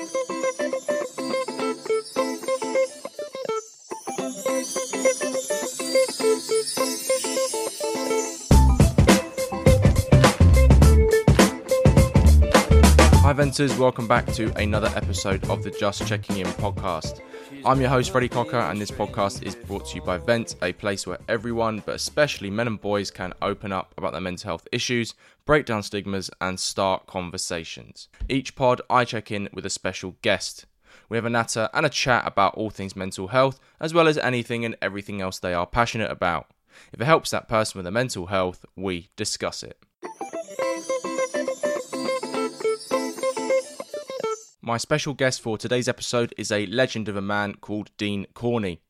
Hi, Venters. Welcome back to another episode of the Just Checking In podcast. I'm your host, Freddie Cocker, and this podcast is brought to you by Vent, a place where everyone, but especially men and boys, can open up about their mental health issues, break down stigmas, and start conversations. Each pod, I check in with a special guest. We have a natter and a chat about all things mental health, as well as anything and everything else they are passionate about. If it helps that person with their mental health, we discuss it. My special guest for today's episode is a legend of a man called Dean Corney.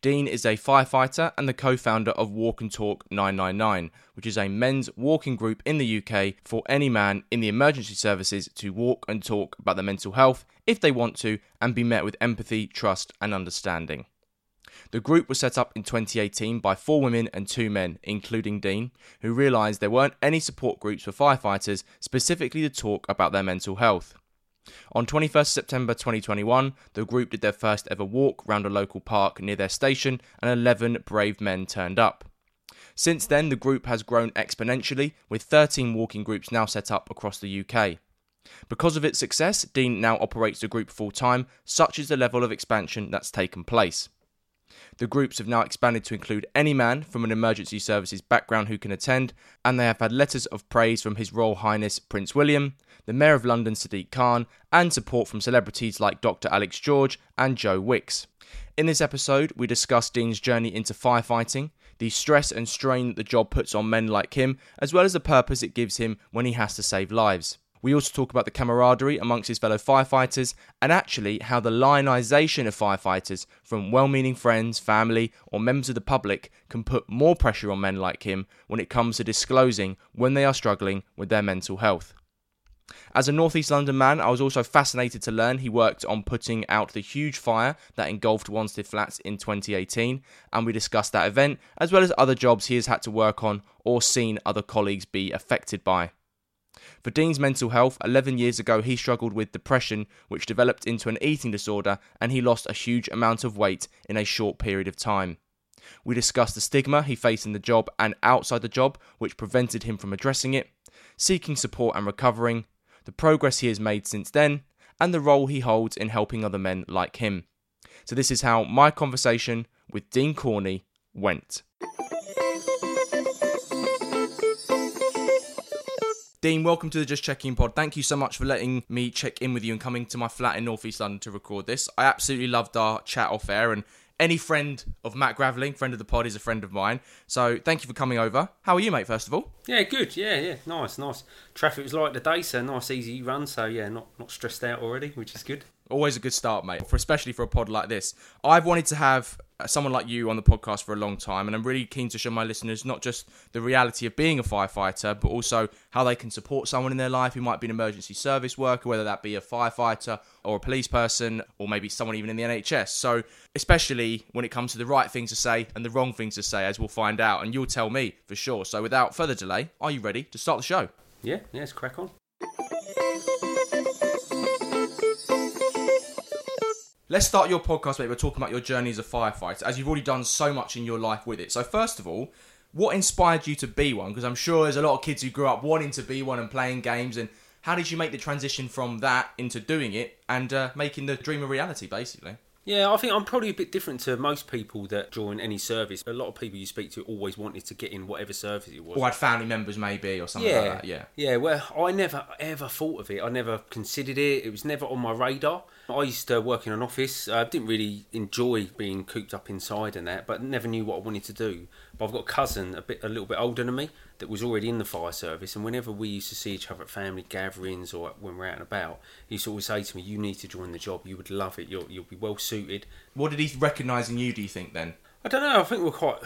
Dean is a firefighter and the co founder of Walk and Talk 999, which is a men's walking group in the UK for any man in the emergency services to walk and talk about their mental health if they want to and be met with empathy, trust, and understanding. The group was set up in 2018 by four women and two men, including Dean, who realised there weren't any support groups for firefighters specifically to talk about their mental health. On 21st September 2021, the group did their first ever walk round a local park near their station, and 11 brave men turned up. Since then, the group has grown exponentially, with 13 walking groups now set up across the UK. Because of its success, Dean now operates the group full time, such is the level of expansion that's taken place. The groups have now expanded to include any man from an emergency services background who can attend, and they have had letters of praise from His Royal Highness Prince William, the Mayor of London Sadiq Khan, and support from celebrities like Dr. Alex George and Joe Wicks. In this episode, we discuss Dean's journey into firefighting, the stress and strain that the job puts on men like him, as well as the purpose it gives him when he has to save lives. We also talk about the camaraderie amongst his fellow firefighters and actually how the lionisation of firefighters from well meaning friends, family, or members of the public can put more pressure on men like him when it comes to disclosing when they are struggling with their mental health. As a North East London man, I was also fascinated to learn he worked on putting out the huge fire that engulfed Wanstead Flats in 2018, and we discussed that event as well as other jobs he has had to work on or seen other colleagues be affected by. For Dean's mental health, 11 years ago he struggled with depression, which developed into an eating disorder, and he lost a huge amount of weight in a short period of time. We discussed the stigma he faced in the job and outside the job, which prevented him from addressing it, seeking support and recovering, the progress he has made since then, and the role he holds in helping other men like him. So, this is how my conversation with Dean Corney went. Dean, welcome to the Just Checking Pod. Thank you so much for letting me check in with you and coming to my flat in North East London to record this. I absolutely loved our chat off air, and any friend of Matt Graveling, friend of the pod, is a friend of mine. So thank you for coming over. How are you, mate? First of all, yeah, good. Yeah, yeah, nice, nice. Traffic was light today, so nice, easy run. So yeah, not not stressed out already, which is good. Always a good start, mate. For especially for a pod like this, I've wanted to have someone like you on the podcast for a long time, and I'm really keen to show my listeners not just the reality of being a firefighter, but also how they can support someone in their life who might be an emergency service worker, whether that be a firefighter or a police person, or maybe someone even in the NHS. So, especially when it comes to the right things to say and the wrong things to say, as we'll find out, and you'll tell me for sure. So, without further delay, are you ready to start the show? Yeah, yeah, let's crack on. Let's start your podcast, mate. We're talking about your journey as a firefighter, as you've already done so much in your life with it. So, first of all, what inspired you to be one? Because I'm sure there's a lot of kids who grew up wanting to be one and playing games. And how did you make the transition from that into doing it and uh, making the dream a reality, basically? Yeah, I think I'm probably a bit different to most people that join any service. A lot of people you speak to always wanted to get in whatever service it was. Or had family members, maybe, or something yeah, like that. Yeah. Yeah, well, I never ever thought of it. I never considered it. It was never on my radar. I used to work in an office. I didn't really enjoy being cooped up inside and that, but never knew what I wanted to do. But I've got a cousin a bit, a little bit older than me, that was already in the fire service. And whenever we used to see each other at family gatherings or when we're out and about, he used to always say to me, "You need to join the job. You would love it. You'll you'll be well suited." What did he recognise in you? Do you think then? I don't know. I think we're quite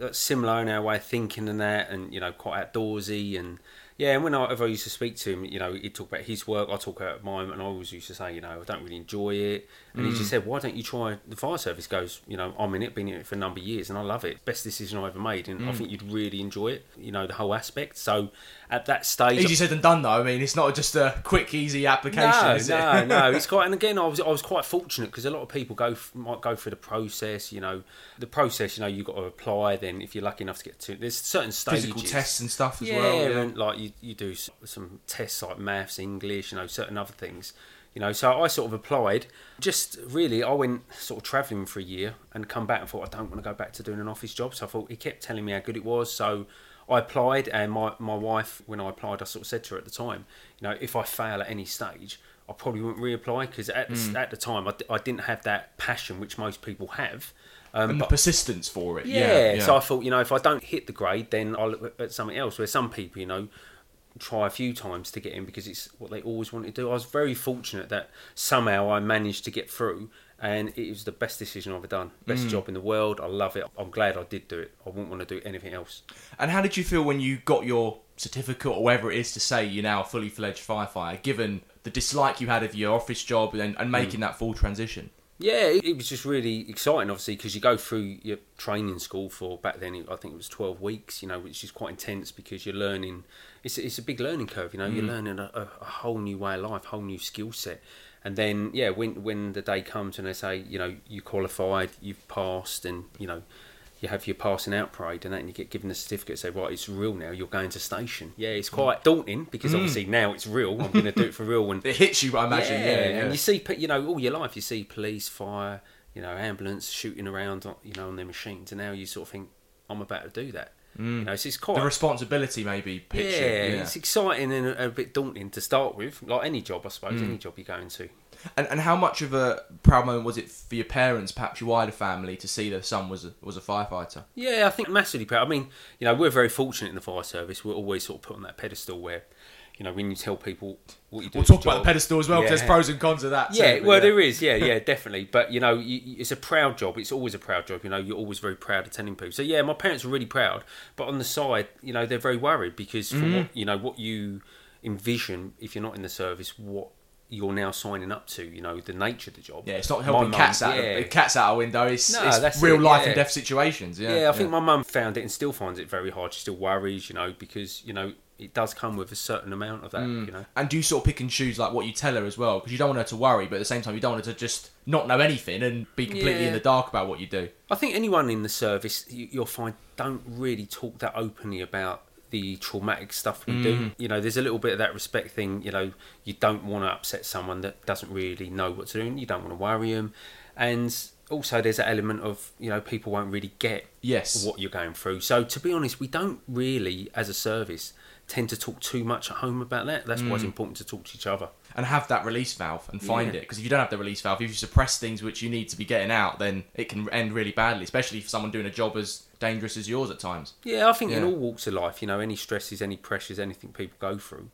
uh, similar in our way of thinking and that, and you know, quite outdoorsy and Yeah, and whenever I used to speak to him, you know, he'd talk about his work, I talk about mine, and I always used to say, you know, I don't really enjoy it. And he Mm. just said, why don't you try the fire service? Goes, you know, I'm in it, been in it for a number of years, and I love it. Best decision I've ever made, and I Mm. think you'd really enjoy it. You know, the whole aspect. So at that stage, Easy said than done, though. I mean, it's not just a quick, easy application. no, is no, it? no. It's quite, and again, I was I was quite fortunate because a lot of people go might go through the process. You know, the process. You know, you have got to apply. Then, if you're lucky enough to get to, there's certain stages. Physical tests and stuff as yeah, well. Yeah. and like you, you do some tests like maths, English, you know, certain other things. You know, so I sort of applied. Just really, I went sort of travelling for a year and come back and thought I don't want to go back to doing an office job. So I thought he kept telling me how good it was. So I applied, and my my wife, when I applied, I sort of said to her at the time, you know, if I fail at any stage. I probably wouldn't reapply because at, Hmm. the at the time I, I didn't have that passion which most people have. Um, and the but- persistence for it. yeah, Yeah, so I thought, you know, if I don't hit the grade, then I'll look at something else. Where some people, you know, try a few times to get in because it's what they always want to do. I was very fortunate that somehow I managed to get through, and it was the best decision I've ever done. Best Mm. job in the world. I love it. I'm glad I did do it. I wouldn't want to do anything else. And how did you feel when you got your certificate or whatever it is to say you're now a fully fledged firefighter, given the dislike you had of your office job and, and making that full transition? Yeah, it, it was just really exciting, obviously, because you go through your training school for back then. I think it was twelve weeks, you know, which is quite intense because you're learning. It's it's a big learning curve, you know. You're mm. learning a, a, whole new way of life, whole new skill set, and then yeah, when when the day comes and they say, you know, you qualified, you've passed, and you know. You have your passing out parade and that, and you get given the certificate. Say, right, it's real now. You're going to station. Yeah, it's quite mm. daunting because mm. obviously now it's real. I'm going to do it for real, and It hits you, I imagine. Yeah, yeah. and you see, you know, all your life you see police, fire, you know, ambulance shooting around, you know, on their machines, and now you sort of think, I'm about to do that. You know, so it's quite the responsibility maybe yeah. Yeah, it's exciting and a, a bit daunting to start with, like any job, I suppose, Mm. any job you go into. And, and how much of a proud moment was it for your parents, perhaps your wider family, to see their son was a, was a firefighter? Yeah, I think massively proud. I mean, you know, we're very fortunate in the fire service. We're always sort of put on that pedestal where, you know, when you tell people what you do, We'll talk about job- the pedestal as well, because Yeah. there's pros and cons of that. Yeah, too, but well, there is. Yeah, yeah, definitely. But you know, you, it's a proud job. It's always a proud job. You know, you're always very proud of telling people. So yeah, my parents were really proud. But on the side, you know, they're very worried because for Mm-hmm. what you know, what you envision if you're not in the service, what you're now signing up to. You know, the nature of the job. Yeah, it's not My helping mum- cats out yeah. of, cats out a window. It's, No, it's real it, life yeah. and death situations. Yeah, Yeah, I think my mum found it and still finds it very hard. She still worries, you know, because you know it does come with a certain amount of that. Mm. You know. And do you sort of pick and choose like what you tell her as well? Because you don't want her to worry, but at the same time, you don't want her to just not know anything and be completely Yeah. in the dark about what you do. I think anyone in the service you, you'll find don't really talk that openly about the traumatic stuff we Mm. do. You know, there's a little bit of that respect thing. You know, you don't want to upset someone that doesn't really know what to do. and You don't want to worry them, and also there's an element of you know people won't really get Yes. what you're going through. So to be honest, we don't really, as a service, tend to talk too much at home about that. That's why it's Mm. important to talk to each other. and have that release valve and find Yeah. it. Because if you don't have the release valve, if you suppress things which you need to be getting out, then it can end really badly, especially for someone doing a job as dangerous as yours at times. Yeah, I think in all walks of life, you know, any stresses, any pressures, anything people go through,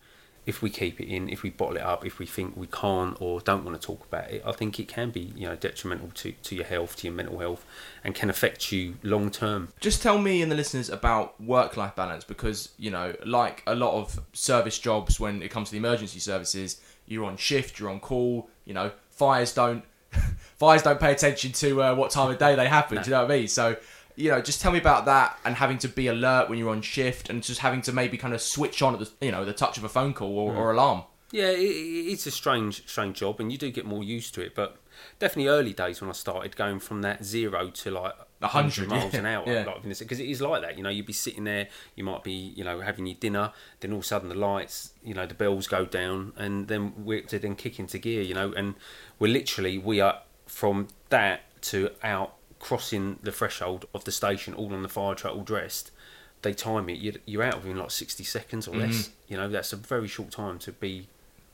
if we keep it in, if we bottle it up, if we think we can't or don't want to talk about it, I think it can be, you know, detrimental to, to your health, to your mental health, and can affect you long term. Just tell me and the listeners about work life balance because, you know, like a lot of service jobs when it comes to the emergency services, you're on shift, you're on call, you know, fires don't fires don't pay attention to uh, what time of day they happen, do you know what I mean? So, you know, just tell me about that and having to be alert when you're on shift and just having to maybe kind of switch on at the, you know, the touch of a phone call or, or mm. alarm. Yeah, it, it- it's a strange, strange job, and you do get more used to it. But definitely, early days when I started, going from that zero to like A hundred, miles yeah, an hour, yeah. like because it is like that. You know, you'd be sitting there, you might be, you know, having your dinner, then all of a sudden the lights, you know, the bells go down, and then we're to then kick into gear. You know, and we're literally we are from that to out crossing the threshold of the station, all on the fire truck, all dressed. They time it, you're, you're out within like sixty seconds or less. You know, that's a very short time to be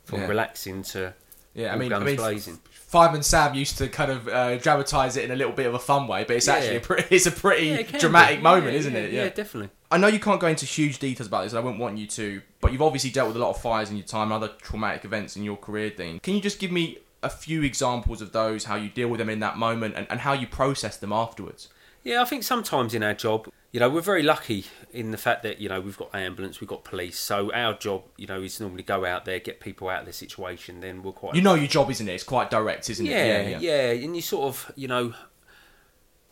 from Mm-hmm. Yeah. relaxing to Yeah, I mean, I mean, blazing. Fireman Sam used to kind of uh, dramatise it in a little bit of a fun way, but it's Yeah. actually a pretty, it's a pretty Yeah, dramatic be. moment, Yeah, isn't it? Yeah, definitely. I know you can't go into huge details about this, I wouldn't want you to, but you've obviously dealt with a lot of fires in your time, other traumatic events in your career, Dean. Can you just give me a few examples of those, how you deal with them in that moment, and, and how you process them afterwards? Yeah, I think sometimes in our job, you know, we're very lucky in the fact that you know we've got ambulance, we've got police. So our job, you know, is normally go out there, get people out of the situation. Then we're quite You know your job, isn't it? It's quite direct, isn't it? yeah, it? yeah, and you sort of, you know,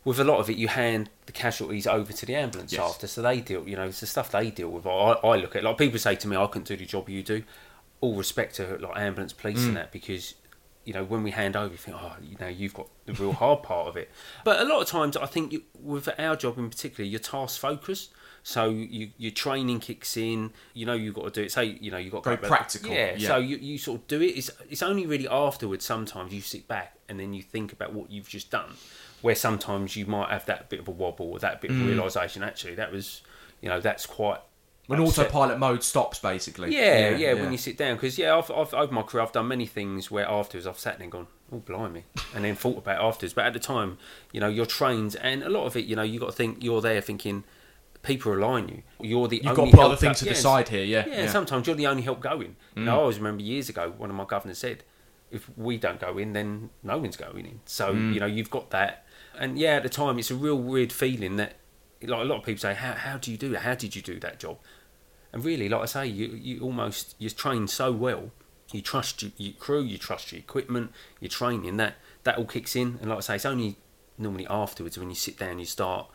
with a lot of it, you hand the casualties over to the ambulance Yes. after, so they deal. You know, it's the stuff they deal with. I, I look at like people say to me, "I couldn't do the job you do." All respect to like ambulance police Mm. and that because. You know, when we hand over, you think, oh, you know, you've got the real hard part of it. But a lot of times, I think you, with our job in particular, you're task focused. So you, your training kicks in. You know, you've got to do it. Say, you know, you've got to Very go practical, Yeah, yeah. So you, you sort of do it. It's, it's only really afterwards sometimes you sit back and then you think about what you've just done. Where sometimes you might have that bit of a wobble or that bit of Mm. realization. Actually, that was, you know, that's quite. When upset- autopilot mode stops, basically. Yeah, yeah, When you sit down, because yeah, I've, I've over my career, I've done many things where afterwards I've sat there and gone, oh blimey, and then thought about afterwards. But at the time, you know, you're trained, and a lot of it, you know, you got to think you're there thinking people rely on you. You're the You've only got to put help other things to yes. side here, yeah. Yeah, and sometimes you're the only help going. You know, I always remember years ago, one of my governors said, if we don't go in, then no one's going in. So, Mm. you know, you've got that. And yeah, at the time, it's a real weird feeling that, like a lot of people say, how, how do you do that? How did you do that job? And really, like I say, you, you almost, you're trained so well. You trust your, your crew, you trust your equipment, your training, that, that all kicks in. And like I say, it's only normally afterwards when you sit down, and you start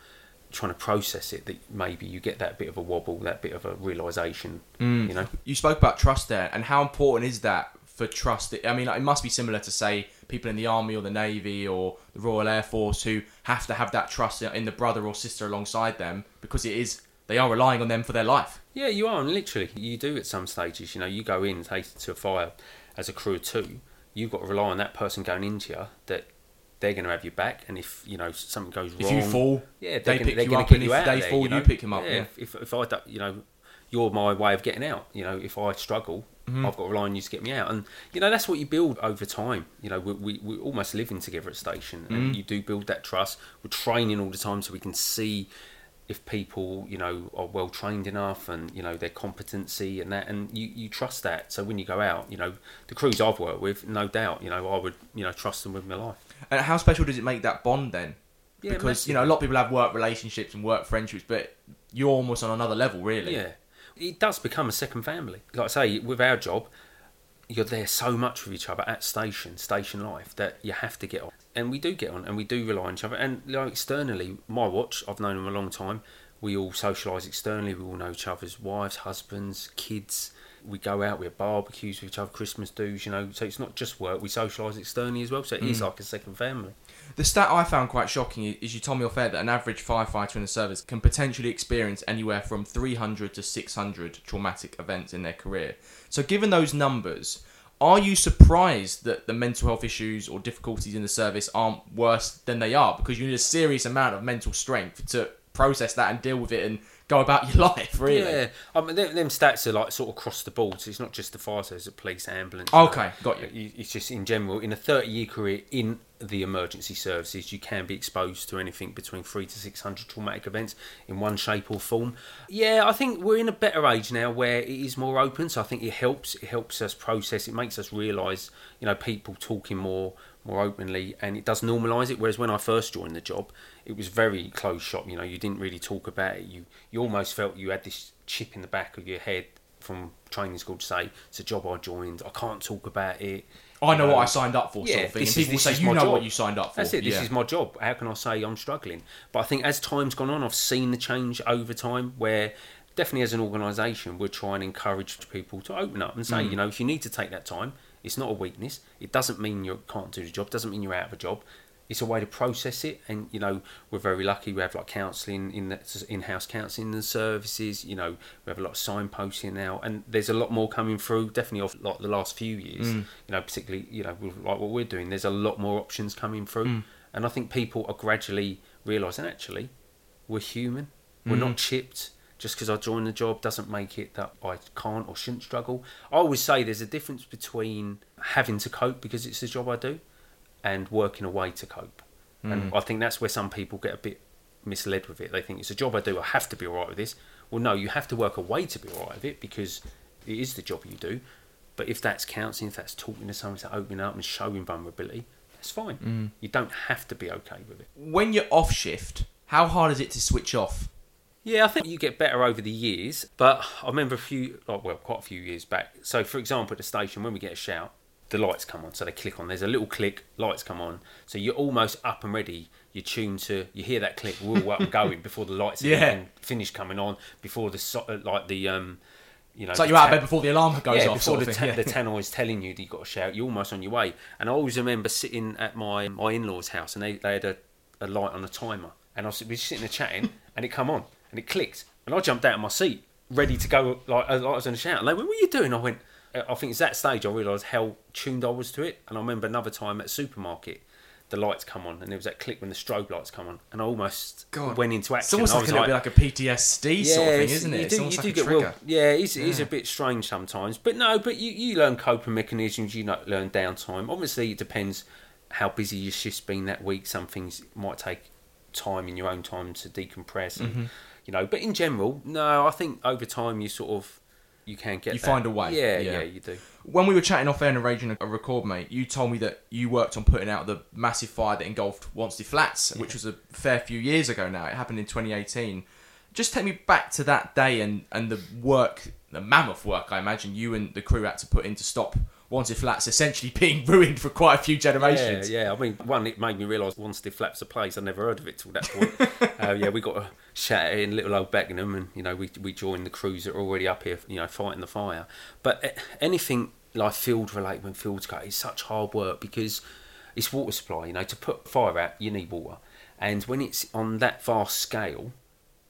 trying to process it that maybe you get that bit of a wobble, that bit of a realization, Mm. you know? You spoke about trust there, and how important is that for trust? I mean, it must be similar to say people in the army or the navy or the Royal Air Force who have to have that trust in the brother or sister alongside them because it is they are relying on them for their life. Yeah, you are, and literally, you do at some stages. You know, you go in, take to a fire as a crew of two. You've got to rely on that person going into you that they're going to have your back, and if you know something goes wrong, If you fall, yeah, they they're gonna, pick they're you up, and you if they there, fall, you, know? you pick 'em up, yeah. If, if if I you know, you're my way of getting out. You know, if I struggle, Mm-hmm. I've got to rely on you to get me out, and you know that's what you build over time. You know, we we we're almost living together at station, Mm-hmm. and you do build that trust. We're training all the time, so we can see if people you know are well trained enough and you know their competency and that and you, you trust that. So when you go out you know the crews I've worked with no doubt you know I would you know trust them with my life. And how special does it make that bond then? Yeah, because you know a lot of people have work relationships and work friendships, but you're almost on another level, really. yeah. It does become a second family. Like I say with our job you're there so much with each other at station station life that you have to get on and we do get on and we do rely on each other. And externally my watch I've known him a long time. We all socialise externally. We all know each other's wives husbands kids. We go out we have barbecues with each other christmas do's you know. So it's not just work. We socialise externally as well. So it is mm. like a second family. The stat I found quite shocking is you told me off air that an average firefighter in the service can potentially experience anywhere from 300 to 600 traumatic events in their career. So, given those numbers, are you surprised that the mental health issues or difficulties in the service aren't worse than they are? Because you need a serious amount of mental strength to process that and deal with it and go about your life, really. Yeah, I mean, them, them stats are like sort of across the board. So it's not just the fire service, the police, ambulance. Okay, got you. It's just in general, in a 30 year career in the emergency services, you can be exposed to anything between three to 600 traumatic events in one shape or form. Yeah, I think we're in a better age now where it is more open. So I think it helps. It helps us process. It makes us realise, you know, people talking more more openly and it does normalise it whereas when I first joined the job it was very closed shop you know you didn't really talk about it you you almost felt you had this chip in the back of your head from training school to say it's a job I joined I can't talk about it I know you what I signed up for, sort yeah, of thing. this And is- people this say, is you know job." what you signed up for. That's it. This Yeah. is my job. How can I say I'm struggling? But I think as time's gone on, I've seen the change over time where definitely as an organisation, we're trying to encourage people to open up and Mm. say, you know, if you need to take that time, it's not a weakness. It doesn't mean you can't do the job. It Doesn't mean you're out of a job. It's a way to process it, and you know we're very lucky. We have like counselling in the in-house counselling in the services. You know we have a lot of signposting now, and there's a lot more coming through. Definitely off like the last few years. Mm. You know, particularly you know like what we're doing. There's a lot more options coming through, Mm. and I think people are gradually realising actually we're human. We're Mm. not chipped. Just because I joined the job doesn't make it that I can't or shouldn't struggle. I always say there's a difference between having to cope because it's the job I do and working away to cope. And Mm. I think that's where some people get a bit misled with it. They think it's a job I do, I have to be alright with this. Well, no, you have to work away to be alright with it because it is the job you do. But if that's counselling, if that's talking to someone, to opening up and showing vulnerability, that's fine. Mm. You don't have to be okay with it. when you're off shift, how hard is it to switch off? Yeah, I think you get better over the years, but I remember a few, oh, well, quite a few years back. So, for example, at the station, when we get a shout, the lights come on, so they click on. There's a little click, lights come on, so you're almost up and ready. You're tuned to, you hear that click, we're all up and going before the lights Yeah. even finish coming on, before the so- uh, like the um, you know, It's like you're out of bed before the alarm goes yeah, off. before Sort the, ta- thing. yeah. the tannoy is telling you that you've got to shout, you're almost on your way. And I always remember sitting at my my in laws' house and they, they had a, a light on a timer. And I was we were sitting there chatting and it come on and it clicked. And I jumped out of my seat, ready to go, like, like I was going a shout. And they went, What are you doing? I went, "Uh, I think it's that stage I realised how tuned I was to it. And I remember another time at supermarket. The lights come on, and there was that click when the strobe lights come on, and I almost God. went into It's action. almost I like was a like a PTSD sort of thing, isn't it? You It's do, almost you like do a get well. Yeah, it is, it is a bit strange sometimes, but no, but you, you learn coping mechanisms. You know, learn downtime. Obviously, it depends how busy your shift's been that week. Some things might take time in your own time to decompress, Mm-hmm. You know. But in general, no, I think over time you sort of you can get You that. find a way, Yeah, yeah. yeah, you do. When we were chatting off air and arranging a record, mate, you told me that you worked on putting out the massive fire that engulfed Wanstead Flats, which was a fair few years ago now. It happened in 2018. Just take me back to that day and, and the work, the mammoth work, I imagine you and the crew had to put in to stop Wanstead Flats essentially being ruined for quite a few generations. Yeah, yeah. I mean, one, it made me realise Wanstead Flats a place. I never heard of it till that point. uh, yeah, we got a shout in little old Beckenham, and you know, we we joined the crews that are already up here, you know, fighting the fire. But anything like field related when fields cut is such hard work because it's water supply. You know, to put fire out, you need water, and when it's on that vast scale,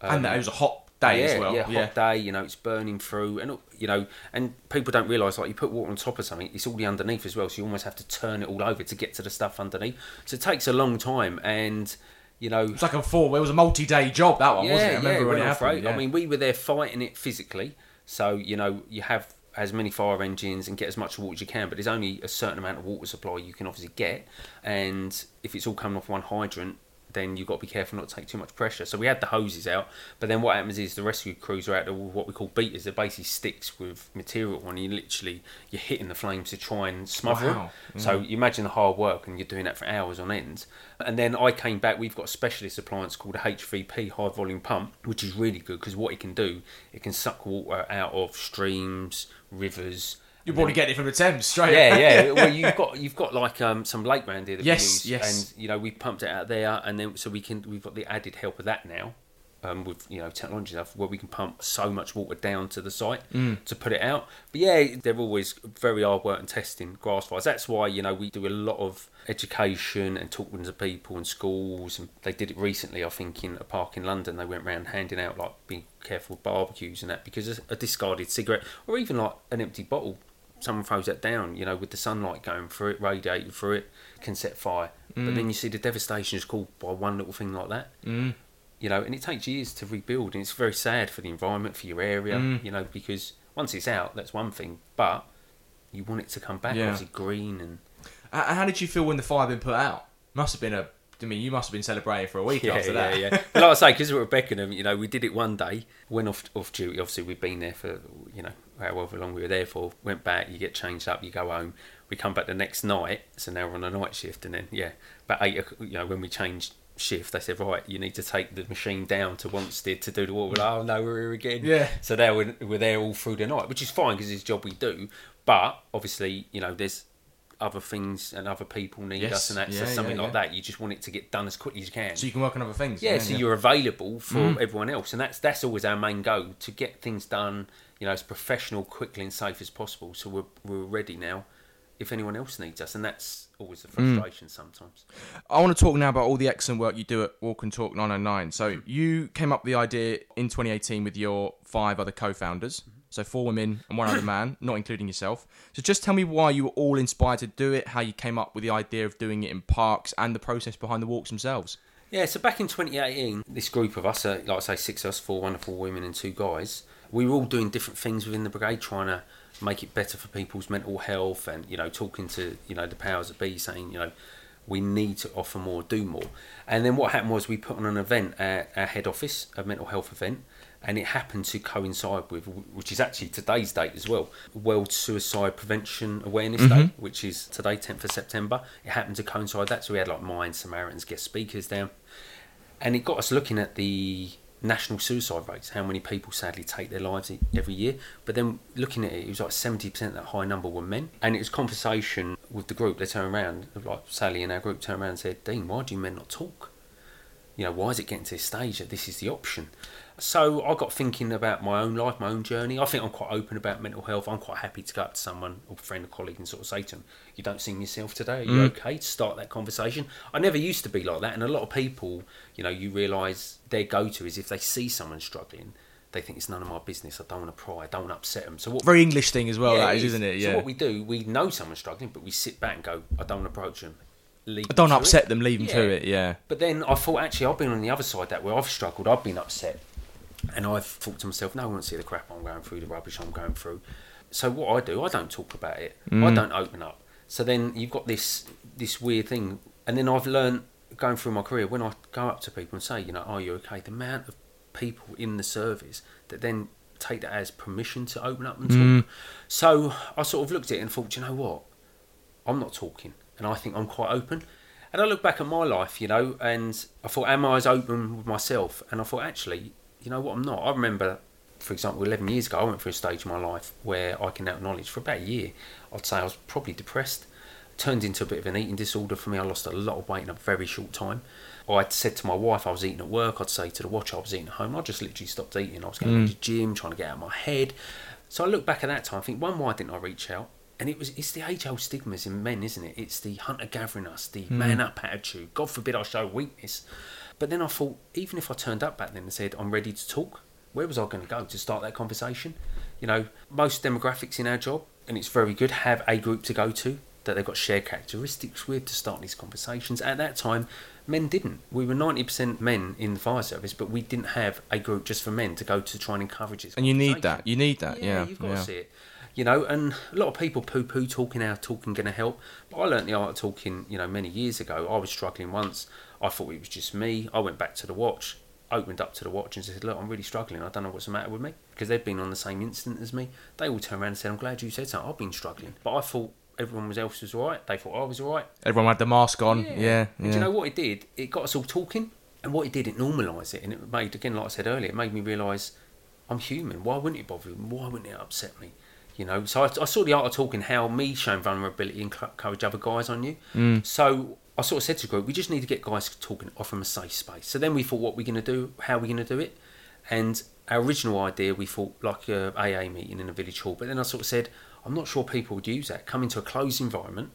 and that it was a hot day yeah, as well. Yeah, Yeah, hot day. You know, it's burning through, and you know, and people don't realise like you put water on top of something, it's already underneath as well. So you almost have to turn it all over to get to the stuff underneath. So it takes a long time, and you know, It's like a four. It was a multi-day job that one, yeah, wasn't it? I remember it when it happened. yeah. I mean, we were there fighting it physically. So you know, you have as many fire engines and get as much water as you can, but there's only a certain amount of water supply you can obviously get, and if it's all coming off one hydrant. Then you've got to be careful not to take too much pressure. So we had the hoses out, but then what happens is the rescue crews are out there with what we call beaters. They're basically sticks with material on. You literally you're hitting the flames to try and smother Wow. them. So you imagine the hard work, and you're doing that for hours on end. And then I came back. We've got a specialist appliance called a HVP high volume pump, which is really good because what it can do, it can suck water out of streams, rivers. You're probably getting it from the Thames straight. Yeah, yeah. Well, you've got you've got like um, some lake round here that Yes, we use, yes. and you know we pumped it out there, and then so we can we've got the added help of that now. Um, with you know technology stuff where we can pump so much water down to the site Mm. to put it out. But yeah, they're always very hard work and testing grass fires. That's why you know we do a lot of education and talking to people in schools. And they did it recently, I think, in a park in London. They went around handing out like being careful with barbecues and that because a- a discarded cigarette or even like an empty bottle someone throws that down, you know, with the sunlight going through it, radiating through it, can set fire. But then you see the devastation is caused by one little thing like that. Mm. You know, and it takes years to rebuild, and it's very sad for the environment, for your area. Mm. You know, because once it's out, that's one thing, but you want it to come back, Yeah. obviously green and How did you feel when the fire had been put out? Must have been a. I mean, you must have been celebrating for a week yeah, after that. yeah. But like I say, because we were at Beckenham, you know, we did it one day, went off off duty. Obviously, we'd been there for you know however long we were there for. Went back, you get changed up, you go home. We come back the next night, so now we're on a night shift, and then yeah, about eight. You know, when we changed shift, they said right, you need to take the machine down to Wanstead to do the water. Like, oh no, we're here again. Yeah. So there we're, we're there all through the night, which is fine because it's a job we do. But obviously, you know, there's other things and other people need Yes, us, and that's yeah, something yeah, like yeah. that. You just want it to get done as quickly as you can. So you can work on other things. Yeah, so you're available for Mm. everyone else, and that's that's always our main goal to get things done, you know, as professional, quickly, and safe as possible. So we're we're ready now, if anyone else needs us, and that's always the Mm. frustration sometimes. I want to talk now about all the excellent work you do at Walk and Talk 999. So you came up with the idea in 2018 with your five other co-founders. So four women and one other man, not including yourself. So just tell me why you were all inspired to do it, how you came up with the idea of doing it in parks, and the process behind the walks themselves. Yeah, so back in 2018, this group of us, uh, like I say, six of us, four wonderful women and two guys, we were all doing different things within the brigade, trying to make it better for people's mental health, and you know, talking to you know the powers that be, saying you know we need to offer more, do more. And then what happened was we put on an event at our head office, a mental health event, and it happened to coincide with, which is actually today's date as well, World Suicide Prevention Awareness mm-hmm. Day, which is today, 10th of September. It happened to coincide that, so we had like Mind Samaritans guest speakers down, and it got us looking at the national suicide rates, how many people sadly take their lives every year. But then looking at it, it was like 70% that high number were men. And it was conversation with the group. They turned around, like Sally in our group turned around and said, Dean, why do men not talk? You know, why is it getting to this stage that this is the option? So I got thinking about my own life, my own journey. I think I'm quite open about mental health. I'm quite happy to go up to someone, or friend, or colleague, and sort of say to them, "You don't seem yourself today. Are you mm. okay?" To start that conversation. I never used to be like that, and a lot of people, you know, you realise their go-to is if they see someone struggling, they think it's none of my business. I don't want to pry. I don't want to upset them. So what? Very English thing as well, Yeah, that is, is. isn't it? Yeah. So what we do, we know someone's struggling, but we sit back and go, "I don't want to approach them." Leave I don't upset it." them, leave them to it, yeah. But then I thought, actually, I've been on the other side that where I've struggled, I've been upset. And I've thought to myself, no one wants to see the crap I'm going through, the rubbish I'm going through. So what I do, I don't talk about it. I mm. don't open up. So then you've got this this weird thing. And then I've learned going through my career, when I go up to people and say, you know, are you okay? The amount of people in the service that then take that as permission to open up and talk. Mm. So I sort of looked at it and thought, you know what? I'm not talking, and I think I'm quite open. And I look back at my life, you know, and I thought, am I as open with myself? And I thought, actually, you know what, I'm not. I remember, for example, 11 years ago, I went through a stage in my life where I can now acknowledge for about a year, I'd say I was probably depressed. Turned into a bit of an eating disorder for me. I lost a lot of weight in a very short time. I'd said to my wife I was eating at work. I'd say to the watch I was eating at home. I just literally stopped eating. I was going mm. to the gym, trying to get out of my head. So I look back at that time. I think, one, why didn't I reach out? And it was it's the age old stigmas in men, isn't it? It's the hunter gathering us, the mm. man up attitude. God forbid I show weakness. But then I thought, even if I turned up back then and said I'm ready to talk, where was I going to go to start that conversation? You know, most demographics in our job, and it's very good, have a group to go to that they've got shared characteristics with to start these conversations. At that time, men didn't. We were 90% men in the fire service, but we didn't have a group just for men to go to try and encourage this. And you need that. You need that. Yeah. you've got yeah. to see it. You know, and a lot of people poo-poo talking how talking going to help. But I learnt the art of talking, you know, many years ago. I was struggling once. I thought it was just me. I went back to the watch, opened up to the watch, and said, "Look, I'm really struggling. I don't know what's the matter with me." Because they'd been on the same incident as me. They all turned around and said, "I'm glad you said so. I've been struggling." But I thought everyone was else was all right. They thought I was all right. Everyone had the mask on. Yeah. yeah. And do you know what it did? It got us all talking. And what it did, it normalised it. And it made, again, like I said earlier, it made me realise I'm human. Why wouldn't it bother me? Why wouldn't it upset me? You know, so I, I saw the art of talking, how me showing vulnerability encourage other guys on you. Mm. So I sort of said to the group, we just need to get guys talking, offer them a safe space. So then we thought, what we're going to do, how we're going to do it. And our original idea, we thought like a AA meeting in a village hall. But then I sort of said, I'm not sure people would use that. Come into a closed environment,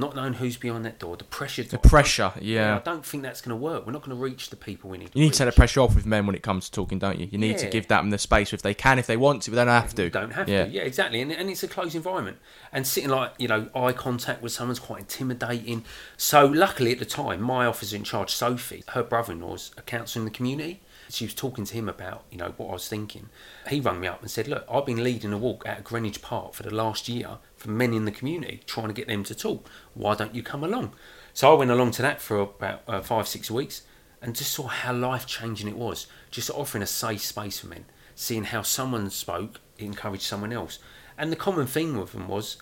not knowing who's behind that door, the pressure. The pressure. Yeah. I don't think that's going to work. We're not going to reach the people we need. You need to take the pressure off with men when it comes to talking, don't you? You need to Yeah. give them the space if they can, if they want to, but they don't have to. You don't have yeah. to. Yeah, exactly. And, and it's a closed environment. And sitting like, you know, eye contact with someone's quite intimidating. So luckily at the time, my officer in charge, Sophie, her brother-in-law's a counsellor in the community. She was talking to him about, you know, what I was thinking. He rang me up and said, look, I've been leading a walk out of Greenwich Park for the last year for men in the community, trying to get them to talk. Why don't you come along? So I went along to that for about uh, five, six weeks and just saw how life changing it was. Just offering a safe space for men, seeing how someone spoke, encouraged someone else. And the common theme with them was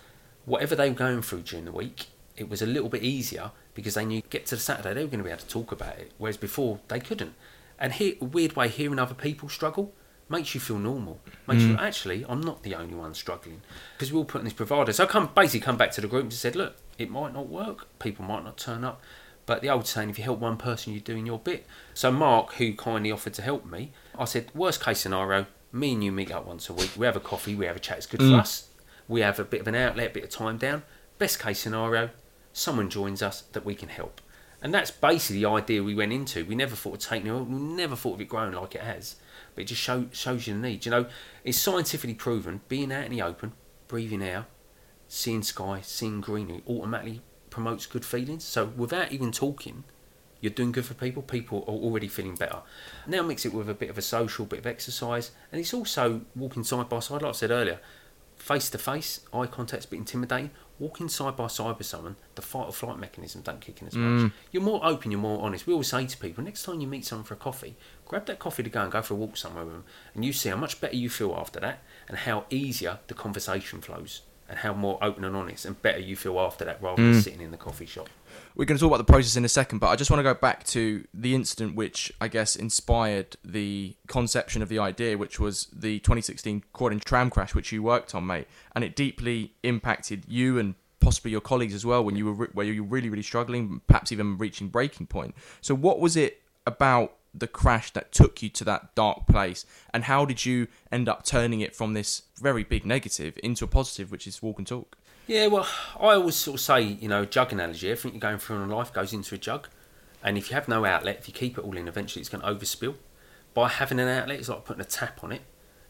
whatever they were going through during the week, it was a little bit easier because they knew get to the Saturday they were going to be able to talk about it, whereas before they couldn't. And here, a weird way, hearing other people struggle makes you feel normal. Makes you mm. actually, I'm not the only one struggling because we're all putting this provider. So I come basically come back to the group and said, look, it might not work. People might not turn up. But the old saying, if you help one person, you're doing your bit. So Mark, who kindly offered to help me, I said, worst case scenario, me and you meet up once a week. We have a coffee, we have a chat. It's good for mm. us. We have a bit of an outlet, a bit of time down. Best case scenario, someone joins us that we can help. And that's basically the idea we went into. We never thought of taking it, we never thought of it growing like it has. But it just show, shows you the need. You know, it's scientifically proven being out in the open, breathing air, seeing sky, seeing greenery automatically promotes good feelings. So without even talking, you're doing good for people. People are already feeling better. Now mix it with a bit of a social, bit of exercise, and it's also walking side by side, like I said earlier, face to face, eye contact's a bit intimidating. Walking side by side with someone, the fight or flight mechanism don't kick in as much. Mm. You're more open, you're more honest. We always say to people, next time you meet someone for a coffee, grab that coffee to go and go for a walk somewhere with them, and you see how much better you feel after that, and how easier the conversation flows. and how more open and honest and better you feel after that rather than mm. sitting in the coffee shop. We're going to talk about the process in a second, but I just want to go back to the incident which I guess inspired the conception of the idea, which was the 2016 Croydon tram crash, which you worked on, mate, and it deeply impacted you and possibly your colleagues as well when you were re- where you were really really struggling, perhaps even reaching breaking point. So, what was it about the crash that took you to that dark place, and how did you end up turning it from this very big negative into a positive, which is walk and talk? Yeah, well, I always sort of say, you know, jug analogy. Everything you're going through in life goes into a jug, and if you have no outlet, if you keep it all in, eventually it's going to overspill. By having an outlet, it's like putting a tap on it.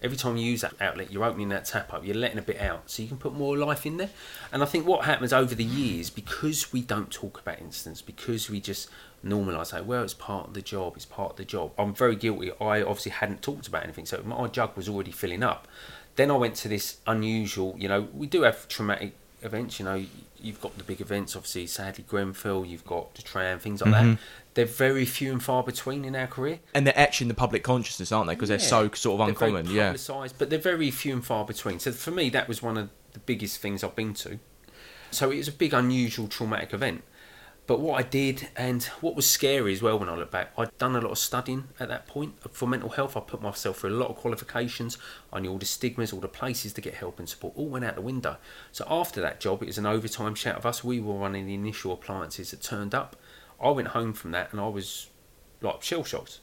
Every time you use that outlet, you're opening that tap up, you're letting a bit out, so you can put more life in there. And I think what happens over the years, because we don't talk about incidents, because we just normalise, say, well, it's part of the job, it's part of the job. I'm very guilty. I obviously hadn't talked about anything, so my jug was already filling up. Then I went to this unusual, you know, we do have traumatic events, you know, you've got the big events, obviously, sadly, Grenfell, you've got the tram, things like that. Mm-hmm. They're very few and far between in our career. And they're etched in the public consciousness, aren't they? Because they're so sort of They're uncommon. Yeah. but they're very few and far between. So for me, that was one of the biggest things I've been to. So it was a big, unusual, traumatic event. But what I did, and what was scary as well when I look back, I'd done a lot of studying at that point for mental health. I put myself through a lot of qualifications. I knew all the stigmas, all the places to get help and support, all went out the window. So after that job, it was an overtime shout of us. We were running the initial appliances that turned up. I went home from that and I was like shell shocked.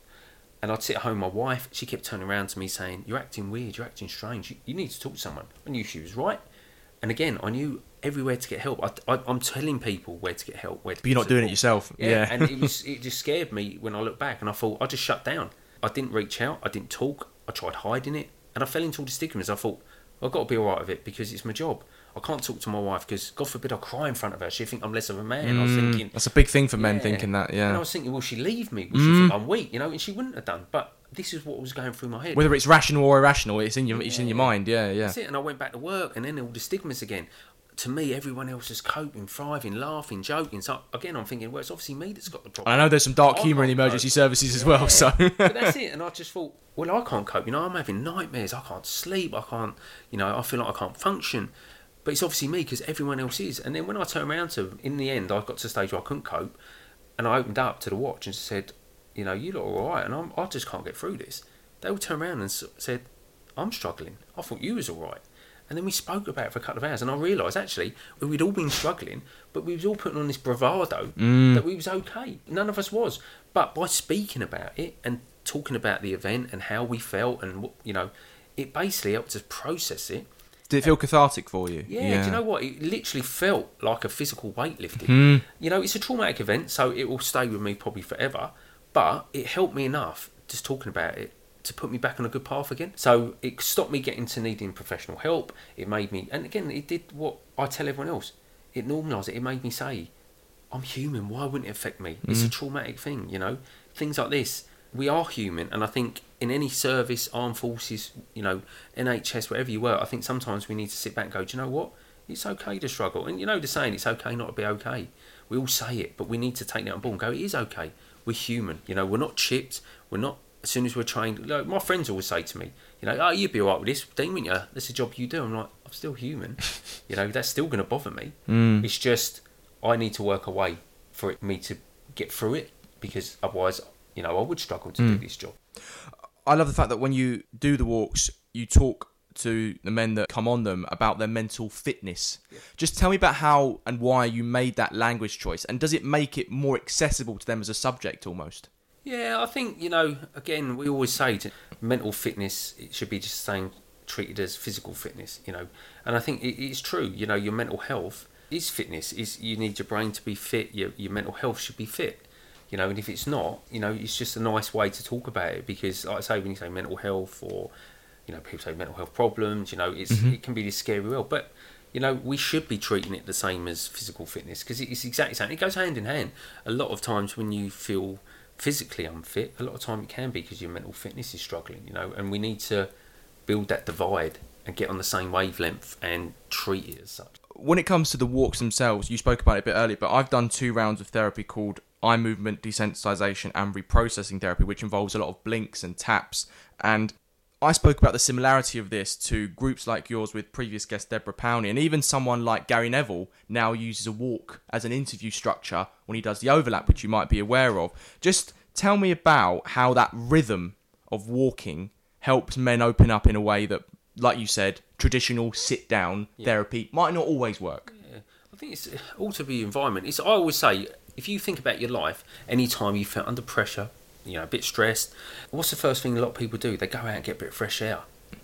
And I'd sit at home, my wife, she kept turning around to me saying, You're acting weird, you're acting strange, you, you need to talk to someone. I knew she was right. And again, I knew everywhere to get help. I, I, I'm telling people where to get help, where to But you're not doing it yourself. Yeah, Yeah. and it was it just scared me when I look back and I thought I just shut down. I didn't reach out, I didn't talk, I tried hiding it, and I fell into all the stigmas. I thought, I've got to be alright with it because it's my job. I can't talk to my wife because, God forbid, I cry in front of her. She'll think I'm less of a man. I was thinking, That's a big thing for men yeah. thinking that. Yeah, and I Mm. was thinking, will she leave me? Will she think I'm weak? You know, and she wouldn't have done. But this is what was going through my head. Whether it's rational or irrational, it's in your it's in your mind. Yeah, yeah. That's it. And I went back to work, and then all the stigmas again. To me, everyone else is coping, thriving, laughing, joking. So again, I'm thinking, well, it's obviously me that's got the problem. And I know there's some dark humour in the can't cope. emergency services as well. So but that's it. And I just thought, well, I can't cope. You know, I'm having nightmares. I can't sleep. I can't, you know, I feel like I can't function. But it's obviously me because everyone else is. And then when I turn around to, in the end, I got to a stage where I couldn't cope, and I opened up to the watch and said, you know, you look all right, and I'm, I just can't get through this. They all turned around and said, I'm struggling. I thought you was all right. And then we spoke about it for a couple of hours, and I realised actually we'd all been struggling, but we was all putting on this bravado that we was okay. None of us was, but by speaking about it and talking about the event and how we felt, and what- you know, it basically helped us process it. did it feel cathartic for you? Yeah, do you know what? It literally felt like a physical weightlifting. Hmm. You know, it's a traumatic event, so it will stay with me probably forever. But it helped me enough just talking about it to put me back on a good path again. So it stopped me getting to needing professional help. It made me, and again, it did what I tell everyone else. It normalised it. It made me say, I'm human. Why wouldn't it affect me? It's a mm. traumatic thing, you know? Things like this. We are human. And I think in any service, armed forces, you know, NHS, wherever you were, I think sometimes we need to sit back and go, do you know what? It's okay to struggle. And you know the saying, it's okay not to be okay. We all say it, but we need to take that on board and go, it is okay. We're human. You know, we're not chipped. We're not, as soon as we're trained, like my friends always say to me, you know, oh, you'd be all right with this, Dean, wouldn't you? That's the job you do. I'm like, I'm still human. you know, that's still going to bother me. Mm. It's just, I need to work a way for it, me to get through it because otherwise, you know, I would struggle to do mm. this job. I love the fact that when you do the walks, you talk to the men that come on them about their mental fitness. Just tell me about how and why you made that language choice, and does it make it more accessible to them as a subject almost? Yeah, I think you know. Again, we always say to mental fitness it should be just saying treated as physical fitness. You know, and I think it, it's true. You know, your mental health is fitness. Is you need your brain to be fit. Your your mental health should be fit. You know, and if it's not, you know, it's just a nice way to talk about it because, like I say, when you say mental health or you know, people say mental health problems. You know, it's mm-hmm. it can be this scary well, but you know, we should be treating it the same as physical fitness because it's exactly the same. It goes hand in hand. A lot of times when you feel physically unfit, a lot of time it can be because your mental fitness is struggling. You know, and we need to build that divide and get on the same wavelength and treat it as such. When it comes to the walks themselves, you spoke about it a bit earlier, but I've done two rounds of therapy called eye movement desensitization and reprocessing therapy, which involves a lot of blinks and taps. And I spoke about the similarity of this to groups like yours with previous guest Deborah Powney, and even someone like Gary Neville now uses a walk as an interview structure when he does the overlap, which you might be aware of. Just tell me about how that rhythm of walking helps men open up in a way that, like you said, traditional sit down therapy might not always work. I think it's all to the environment. It's I always say if you think about your life, any time you felt under pressure, you know, a bit stressed, what's the first thing a lot of people do? They go out and get a bit of fresh air.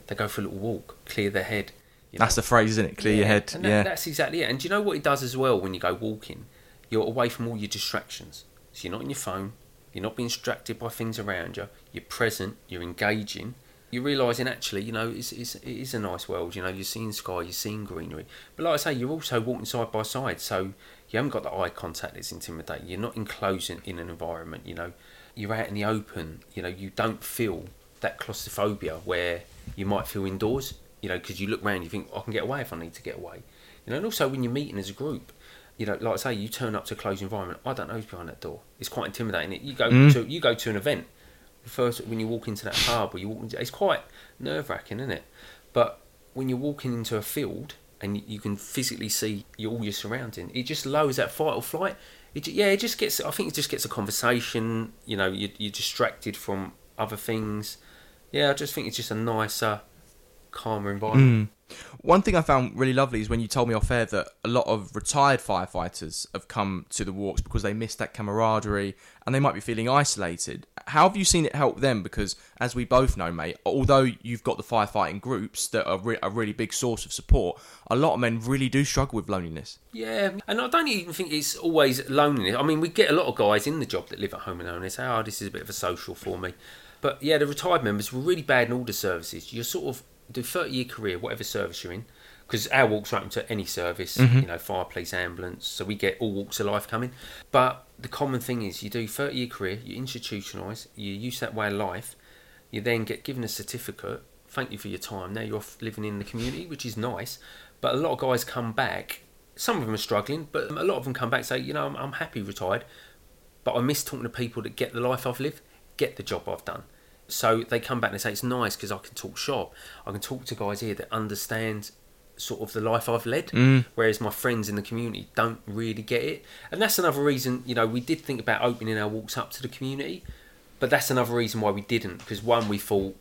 They go for a little walk, clear their head. you know. That's the phrase, isn't it? Clear your head. And that, yeah. that's exactly it. And do you know what it does as well when you go walking? You're away from all your distractions. So you're not on your phone. You're not being distracted by things around you. You're present. You're engaging. You're realising actually, you know, it's, it's, it is a nice world. You know, you're seeing sky, you're seeing greenery. But like I say, you're also walking side by side. So you haven't got the eye contact that's intimidating. You're not enclosed in, in an environment, you know. You're out in the open. You know, you don't feel that claustrophobia where you might feel indoors. You know, because you look around, you think, I can get away if I need to get away. You know, and also when you're meeting as a group, you know, like I say, you turn up to a closed environment. I don't know who's behind that door. It's quite intimidating. You go Mm. to you go to an event. First, when you walk into that pub, or you walk into, it's quite nerve wracking, isn't it? But when you're walking into a field and you, can physically see all your surrounding, it just lowers that fight or flight. It, yeah, it just gets. I think it just gets a conversation. You know, you, you're distracted from other things. Yeah, I just think it's just a nicer, calmer environment. Hmm. One thing I found really lovely is when you told me off air that a lot of retired firefighters have come to the walks because they miss that camaraderie and they might be feeling isolated. How have you seen it help them? Because as we both know, mate, although you've got the firefighting groups that are re- a really big source of support, a lot of men really do struggle with loneliness. Yeah, and I don't even think it's always loneliness. I mean, we get a lot of guys in the job that live at home alone and they say, "Oh, this is a bit of a social for me." But yeah, the retired members were really bad in all the services. You're sort of do thirty year career, whatever service you're in, because our walks are open to any service. Mm-hmm. You know, fire, police, ambulance. So we get all walks of life coming. But the common thing is, you do thirty year career, you institutionalise, you use that way of life. You then get given a certificate. Thank you for your time. Now you're off living in the community, which is nice. But a lot of guys come back. Some of them are struggling, but a lot of them come back and say, you know, I'm, I'm happy retired, but I miss talking to people that get the life I've lived, get the job I've done. So they come back and they say it's nice because I can talk shop. I can talk to guys here that understand sort of the life I've led, mm. whereas my friends in the community don't really get it. And that's another reason, you know, we did think about opening our walks up to the community, but that's another reason why we didn't. Because one, we thought,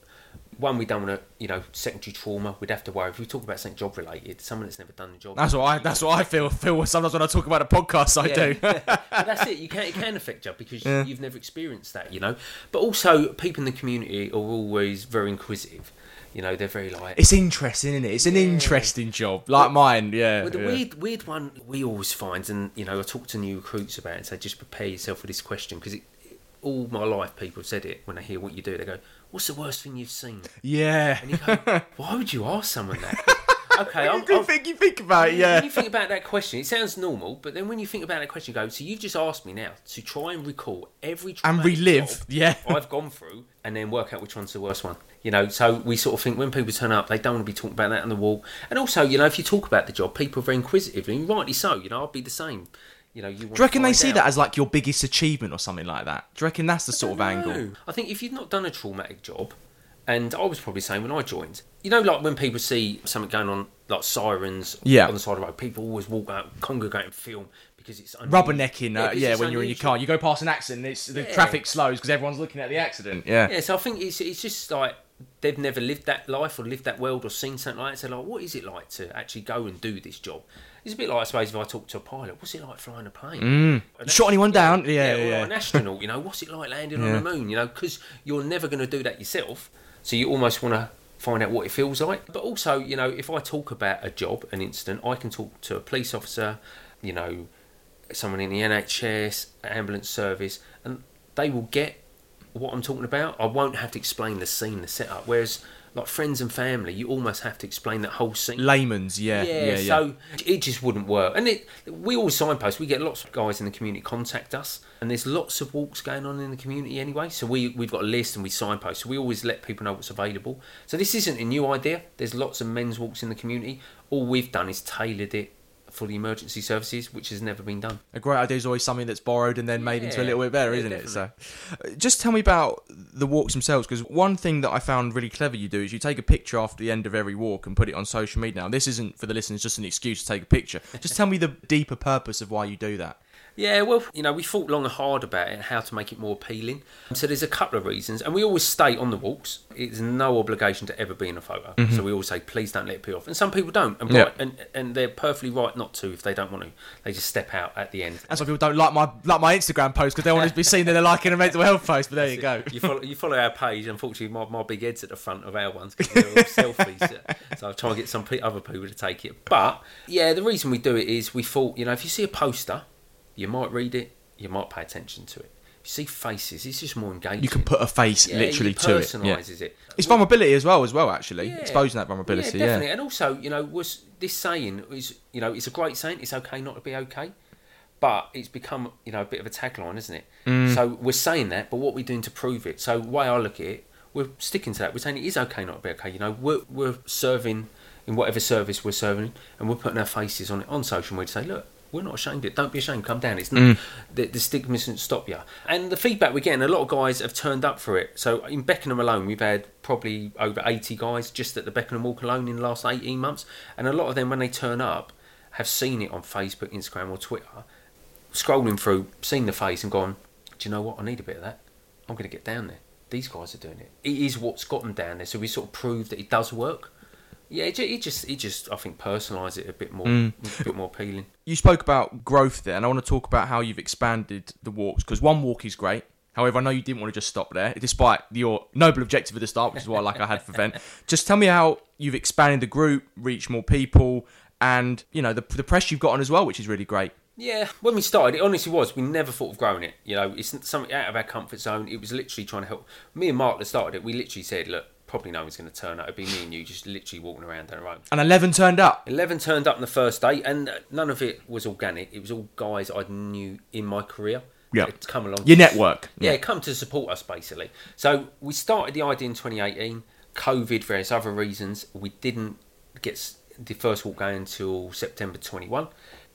one, we don't want to, you know, secondary trauma. We'd have to worry if we talk about something job related. Someone that's never done the job. That's what I. That's what I feel. Feel sometimes when I talk about a podcast, I do. But that's it. You can it can affect you because you've never experienced that, you know. But also, people in the community are always very inquisitive. You know, they're very like. It's interesting, isn't it? It's an interesting job, like mine. Yeah. Well, the yeah. weird, weird one we always find, and you know, I talk to new recruits about it and say, just prepare yourself for this question because all my life people have said it when they hear what you do. They go, "What's the worst thing you've seen?" Yeah. And you go, "Why would you ask someone that?" okay, I'm, you think you think about it, When yeah. you think about that question, it sounds normal, but then when you think about that question, you go, so you've just asked me now to try and recall every And relive, yeah. I've gone through, and then work out which one's the worst one. You know, so we sort of think when people turn up, they don't want to be talking about that on the wall. And also, you know, if you talk about the job, people are very inquisitive, and rightly so. You know, I'll be the same. You know, you. Do you reckon they see that as like your biggest achievement or something like that? Do you reckon that's the sort of angle? I think if you've not done a traumatic job, and I was probably saying when I joined, you know, like when people see something going on, like sirens Yeah. on the side of the road, people always walk out, congregate and film because it's unusual. Rubbernecking, uh, yeah, it's when you're in your car, you go past an accident, it's the Yeah. traffic slows because everyone's looking at the accident. Yeah. Yeah, so I think it's it's just like they've never lived that life or lived that world or seen something like that. So like, what is it like to actually go and do this job? It's a bit like I suppose if I talk to a pilot, what's it like flying a plane? Mm. Shot anyone down? Yeah, or yeah. an astronaut. You know, what's it like landing Yeah. on the moon? You know, because you're never going to do that yourself, so you almost want to find out what it feels like. But also, you know, if I talk about a job, an incident, I can talk to a police officer, you know, someone in the NHS, ambulance service, and they will get what I'm talking about. I won't have to explain the scene, the setup. Whereas, like friends and family, you almost have to explain that whole scene. Layman's, yeah, Yeah, yeah, yeah. so it just wouldn't work. And it, we all signpost. We get lots of guys in the community contact us, and there's lots of walks going on in the community anyway. So we we've got a list and we signpost. So we always let people know what's available. So this isn't a new idea. There's lots of men's walks in the community. All we've done is tailored it for the emergency services, which has never been done. A great idea is always something that's borrowed and then made into a little bit better, yeah, isn't it? So, uh, just tell me about the walks themselves, because one thing that I found really clever you do is you take a picture after the end of every walk and put it on social media. Now, this isn't for the listeners just an excuse to take a picture. Just tell me the deeper purpose of why you do that. Yeah, well, you know, we thought long and hard about it, how to make it more appealing. So there's a couple of reasons, and we always state on the walks, it's no obligation to ever be in a photo. Mm-hmm. So we always say, please don't let it peel off. And some people don't, and, Yeah. right, and and they're perfectly right not to if they don't want to. They just step out at the end. That's why people don't like my like my Instagram post because they want to be seen that they're liking a mental health post. But there you go. You follow, you follow our page. Unfortunately, my, my big head's at the front of our ones because they're all selfies. So I try and get some other people to take it. But yeah, the reason we do it is we thought, you know, if you see a poster, you might read it, you might pay attention to it. You see faces, it's just more engaging. You can put a face yeah, literally to it. Yeah. personalises it. It's vulnerability as well, as well. Actually, Yeah. exposing that vulnerability. Yeah, definitely. And also, you know, was this saying is, you know, it's a great saying. It's okay not to be okay, but it's become, you know, a bit of a tagline, isn't it? Mm. So we're saying that, but what we're we doing to prove it? So the way I look at it, we're sticking to that. We're saying it is okay not to be okay. You know, we're we're serving in whatever service we're serving, and we're putting our faces on it on social media to say, look. We're not ashamed of it. Don't be ashamed. Come down. It's Mm. the, the stigma doesn't stop you. And the feedback we're getting, a lot of guys have turned up for it. So in Beckenham alone, we've had probably over 80 guys just at the Beckenham Walk alone in the last 18 months. And a lot of them, when they turn up, have seen it on Facebook, Instagram, or Twitter, scrolling through, seen the face, and gone, Do you know what? I need a bit of that. I'm going to get down there. These guys are doing it. It is what's got them down there. So we sort of prove that it does work. Yeah, it, ju- it just, it just, I think, personalise it a bit more, Mm. a bit more appealing. you spoke about growth there, and I want to talk about how you've expanded the walks because one walk is great. However, I know you didn't want to just stop there, despite your noble objective at the start, which is what I like I had for Vent. Just tell me how you've expanded the group, reached more people, and you know the the press you've gotten as well, which is really great. Yeah, when we started, it honestly was. We never thought of growing it. You know, it's something out of our comfort zone. It was literally trying to help. Me and Mark that started it, we literally said, look, probably no one's going to turn up. It'd be me and you just literally walking around down the road. And eleven turned up. 11 turned up on the first day, and uh, none of it was organic. It was all guys I knew in my career. Yeah. Come along. Your network. Yeah, come to support us basically. So we started the idea in 2018. COVID, various other reasons, we didn't get the first walk going until September 21,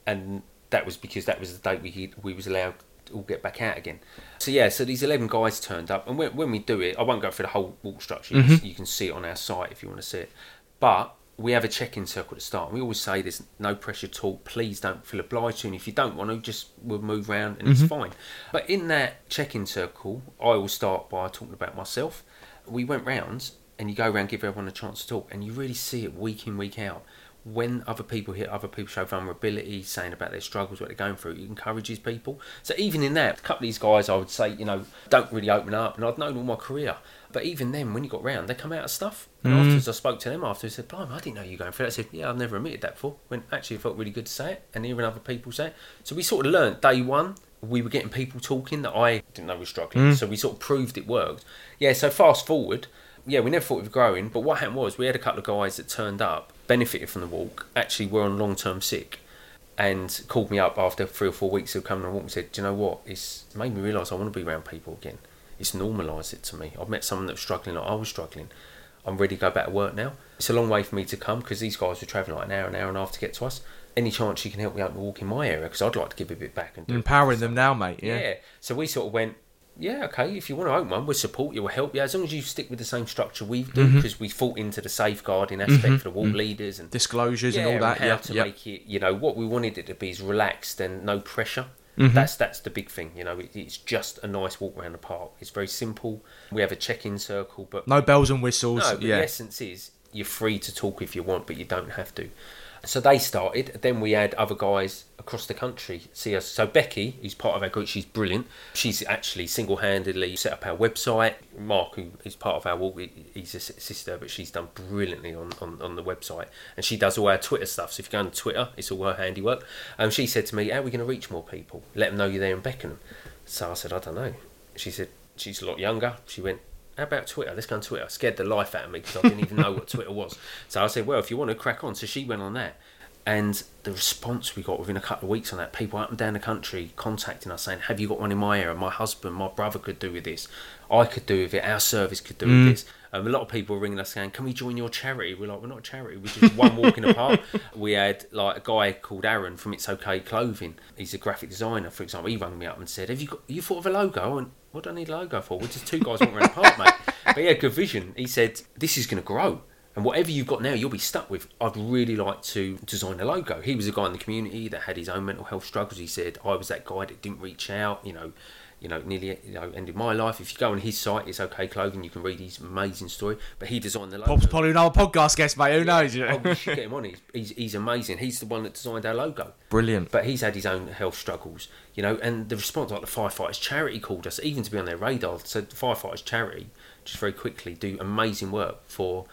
and that was because that was the date we we was allowed all get back out again. So yeah, so these 11 guys turned up, and when, when we do it, I won't go through the whole walk structure. You, can, mm-hmm. you can see it on our site if you want to see it, but. We have a check-in circle to the start. We always say there's no pressure at all. Please don't feel obliged to, and if you don't want to, just we'll move around and it's mm-hmm. fine. But in that check-in circle, I will start by talking about myself. We went round, and you go around, give everyone a chance to talk, and you really see it week in, week out. When other people hear other people show vulnerability, saying about their struggles, what they're going through, it encourages people. So even in that, a couple of these guys, I would say, you know, don't really open up, and I've known all my career. But even then, when you got round, they come out of stuff. And mm. afterwards, I spoke to them after. I said, "Blimey, I didn't know you were going through that." I said, "Yeah, I've never admitted that before." When actually, it felt really good to say it, and hearing other people say it. So we sort of learned day one. We were getting people talking that I didn't know was struggling. Mm. So we sort of proved it worked. Yeah. So fast forward, yeah, we never thought we were growing. But what happened was we had a couple of guys that turned up, benefited from the walk, actually were on long term sick, and called me up after three or four weeks of coming on a walk and said, "Do you know what? It's made me realise I want to be around people again. It's normalised it to me. I've met someone that was struggling like I was struggling. I'm ready to go back to work now. It's a long way for me to come because these guys were travelling like an hour, an hour and a half to get to us. Any chance you can help me out and walk in my area because I'd like to give a bit back and empowering them now, mate. Yeah. Yeah. So we sort of went, yeah, okay. If you want to open one, we'll support you, we'll help you as long as you stick with the same structure we do Mm-hmm. because we fought into the safeguarding aspect for the walk leaders and Disclosures and all and that. how Yeah. to yeah. make it. You know what we wanted it to be is relaxed and no pressure. Mm-hmm. That's that's the big thing. You know, it, it's just a nice walk around the park. It's very simple. We have a check-in circle, but No bells and whistles. no, yeah. the essence is you're free to talk if you want, but you don't have to. So they started. Then we had other guys across the country see us. So Becky, who's part of our group, she's brilliant. She's actually single-handedly set up our website. Mark, who is part of our walk, he's a sister, but she's done brilliantly on, on, on the website, and she does all our Twitter stuff. So if you go on Twitter, it's all her handiwork. And she said to me, "How are we going to reach more people? Let them know you're there in Beckenham." So I said, "I don't know." She said, "She's a lot younger." She went, how about Twitter? Let's go on Twitter. Scared the life out of me because I didn't even know what Twitter was. So I said, well, if you want to crack on. So she went on that. And the response we got within a couple of weeks on that, people up and down the country contacting us saying, "Have you got one in my area? My husband, my brother could do with this. I could do with it. Our service could do with this." Um, a lot of people were ringing us saying, "Can we join your charity?" We're like, "We're not a charity. We're just one walking apart. We had like a guy called Aaron from It's Okay Clothing. He's a graphic designer, for example. He rang me up and said, "Have you got? You thought of a logo?" And what do I need a logo for? We're just two guys walking around the park, mate. But he had good vision. He said, "This is going to grow." And whatever you've got now, you'll be stuck with. I'd really like to design a logo. He was a guy in the community that had his own mental health struggles. He said, I was that guy that didn't reach out, you know, you know, nearly you know, ended my life. If you go on his site, it's okay clothing, you can read his amazing story. But he designed the logo. Bob's probably another podcast guest, mate. Who knows? Oh, we should get him on. He's, he's, he's amazing. He's the one that designed our logo. Brilliant. But he's had his own health struggles, you know, and the response, like the Firefighters Charity called us, even to be on their radar. So the Firefighters Charity, just very quickly, do amazing work for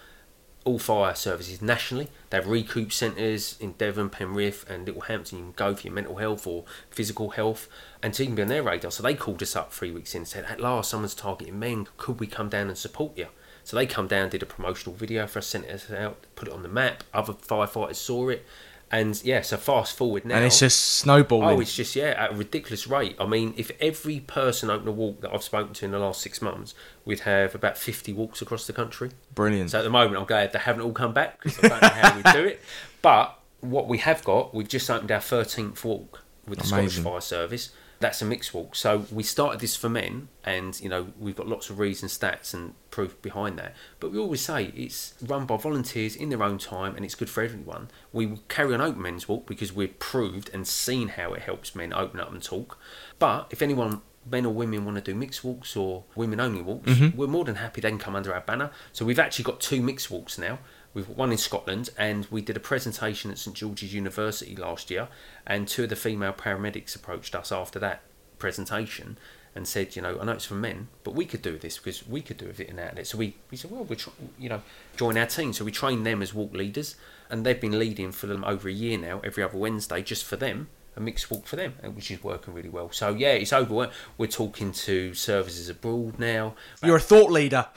all fire services nationally. They have recoup centres in Devon, Penrith, and Littlehampton. You can go for your mental health or physical health, and you can be on their radar. So they called us up three weeks in and said, "At last, someone's targeting men. Could we come down and support you?" So they come down, did a promotional video for us, sent it out, put it on the map. Other firefighters saw it, and yeah. So fast forward now, and it's just snowballing. Oh, it's just yeah, at a ridiculous rate. I mean, if every person opened a walk that I've spoken to in the last six months, we'd have about fifty walks across the country. Brilliant. So at the moment, I'm glad they haven't all come back because I don't know how we do it. But what we have got, we've just opened our thirteenth walk with the Amazing. Scottish Fire Service. That's a mixed walk. So we started this for men, and you know we've got lots of reasons, stats, and proof behind that. But we always say it's run by volunteers in their own time, and it's good for everyone. We will carry on open men's walk because we've proved and seen how it helps men open up and talk. But if anyone men or women want to do mixed walks or women only walks, mm-hmm. we're more than happy they can come under our banner. So we've actually got two mixed walks now. We've one in Scotland, and we did a presentation at St George's University last year, and two of the female paramedics approached us after that presentation and said, you know, I know it's for men, but we could do this because we could do it in outlet. So we, we said, well, we'll try, you know, join our team. So we train them as walk leaders, and they've been leading for them over a year now, every other Wednesday, just for them, a mixed walk for them, which is working really well. So yeah, it's overwhelming. We're talking to services abroad now. You're a thought leader.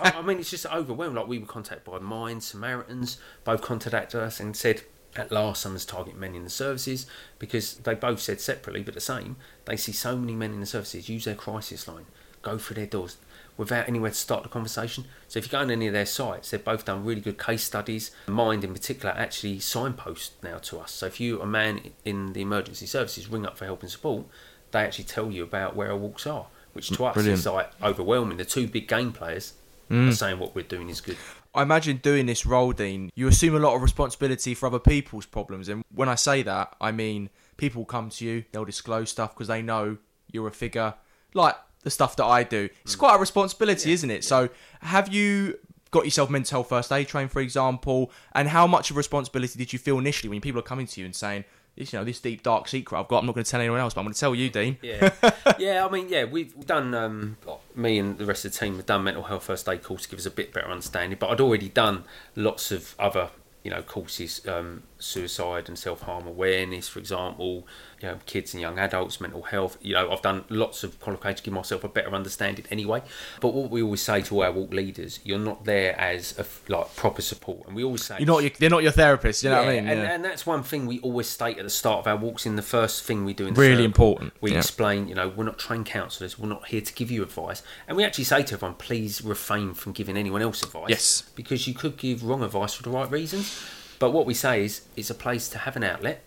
Oh, I mean, it's just overwhelming. Like we were contacted by Mind Samaritans, both contacted us and said, at last, someone's targeting men in the services because they both said separately, but the same. They see so many men in the services use their crisis line, go through their doors without anywhere to start the conversation. So if you go on any of their sites, they've both done really good case studies. Mind in particular actually signpost now to us. So if you a man in the emergency services ring up for help and support, they actually tell you about where our walks are, which to mm, us Brilliant. is like overwhelming. The two big game players are mm. saying what we're doing is good. I imagine doing this role, Dean, you assume a lot of responsibility for other people's problems. And when I say that, I mean people come to you, they'll disclose stuff because they know you're a figure like the stuff that I do. It's quite a responsibility, isn't it? So, have you got yourself mental health first aid trained, for example? And how much of a responsibility did you feel initially when people are coming to you and saying, this, you know, this deep dark secret I've got, I'm not going to tell anyone else, but I'm going to tell you, Dean. Yeah, yeah. I mean, yeah, we've done. Um, me and the rest of the team have done mental health first aid course to give us a bit better understanding. But I'd already done lots of other, you know, courses, um, suicide and self harm awareness, for example. You know, kids and young adults, mental health. You know, I've done lots of qualifications to give myself a better understanding anyway. But what we always say to our walk leaders, you're not there as a like proper support, and we always say You're not, your, they're not your therapist, you know what I mean? and, Yeah. and that's one thing we always state at the start of our walks. In the first thing we do in the Really circle, important, We yeah. explain, you know, we're not trained counsellors. We're not here to give you advice, and we actually say to everyone, please refrain from giving anyone else advice. Yes. because you could give wrong advice for the right reasons. But what we say is, it's a place to have an outlet.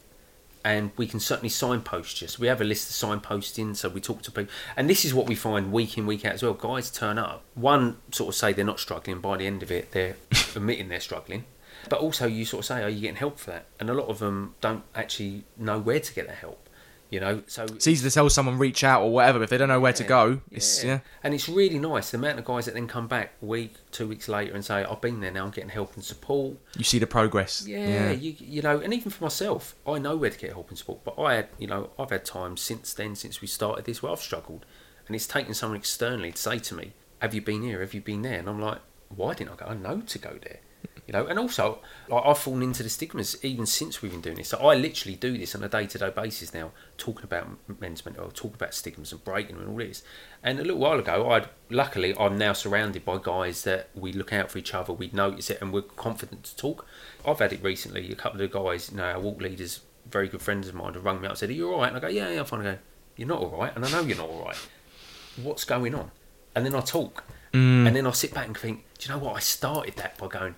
And we can certainly signpost you. So we have a list of signposting. So we talk to people, and this is what we find week in week out as well. Guys turn up. One sort of say they're not struggling. By the end of it, they're admitting they're struggling. But also, you sort of say, "Are you getting help for that?" And a lot of them don't actually know where to get the help. You know, so It's easy to tell someone reach out or whatever, but if they don't know where to go, it's yeah. And it's really nice the amount of guys that then come back a week, two weeks later and say, I've been there now, I'm getting help and support. You see the progress. Yeah, You, you know, and even for myself, I know where to get help and support. But I had, you know, I've had times since then, since we started this, where I've struggled. And it's taken someone externally to say to me, Have you been here? Have you been there? And I'm like, Why didn't I go? I know to go there. You know, and also like, I've fallen into the stigmas even since we've been doing this. So I literally do this on a day-to-day basis now, talking about men's mental health, talking about stigmas and breaking them and all this. And a little while ago, I luckily I'm now surrounded by guys that we look out for each other, we notice it, and we're confident to talk. I've had it recently. A couple of guys, you know, our walk leaders, very good friends of mine, have rung me up and said, "Are you all right?" And I go, "Yeah, yeah, I'm fine." I go, "You're not all right," and I know you're not all right. What's going on? And then I talk, Mm. and then I sit back and think, do you know what? I started that by going,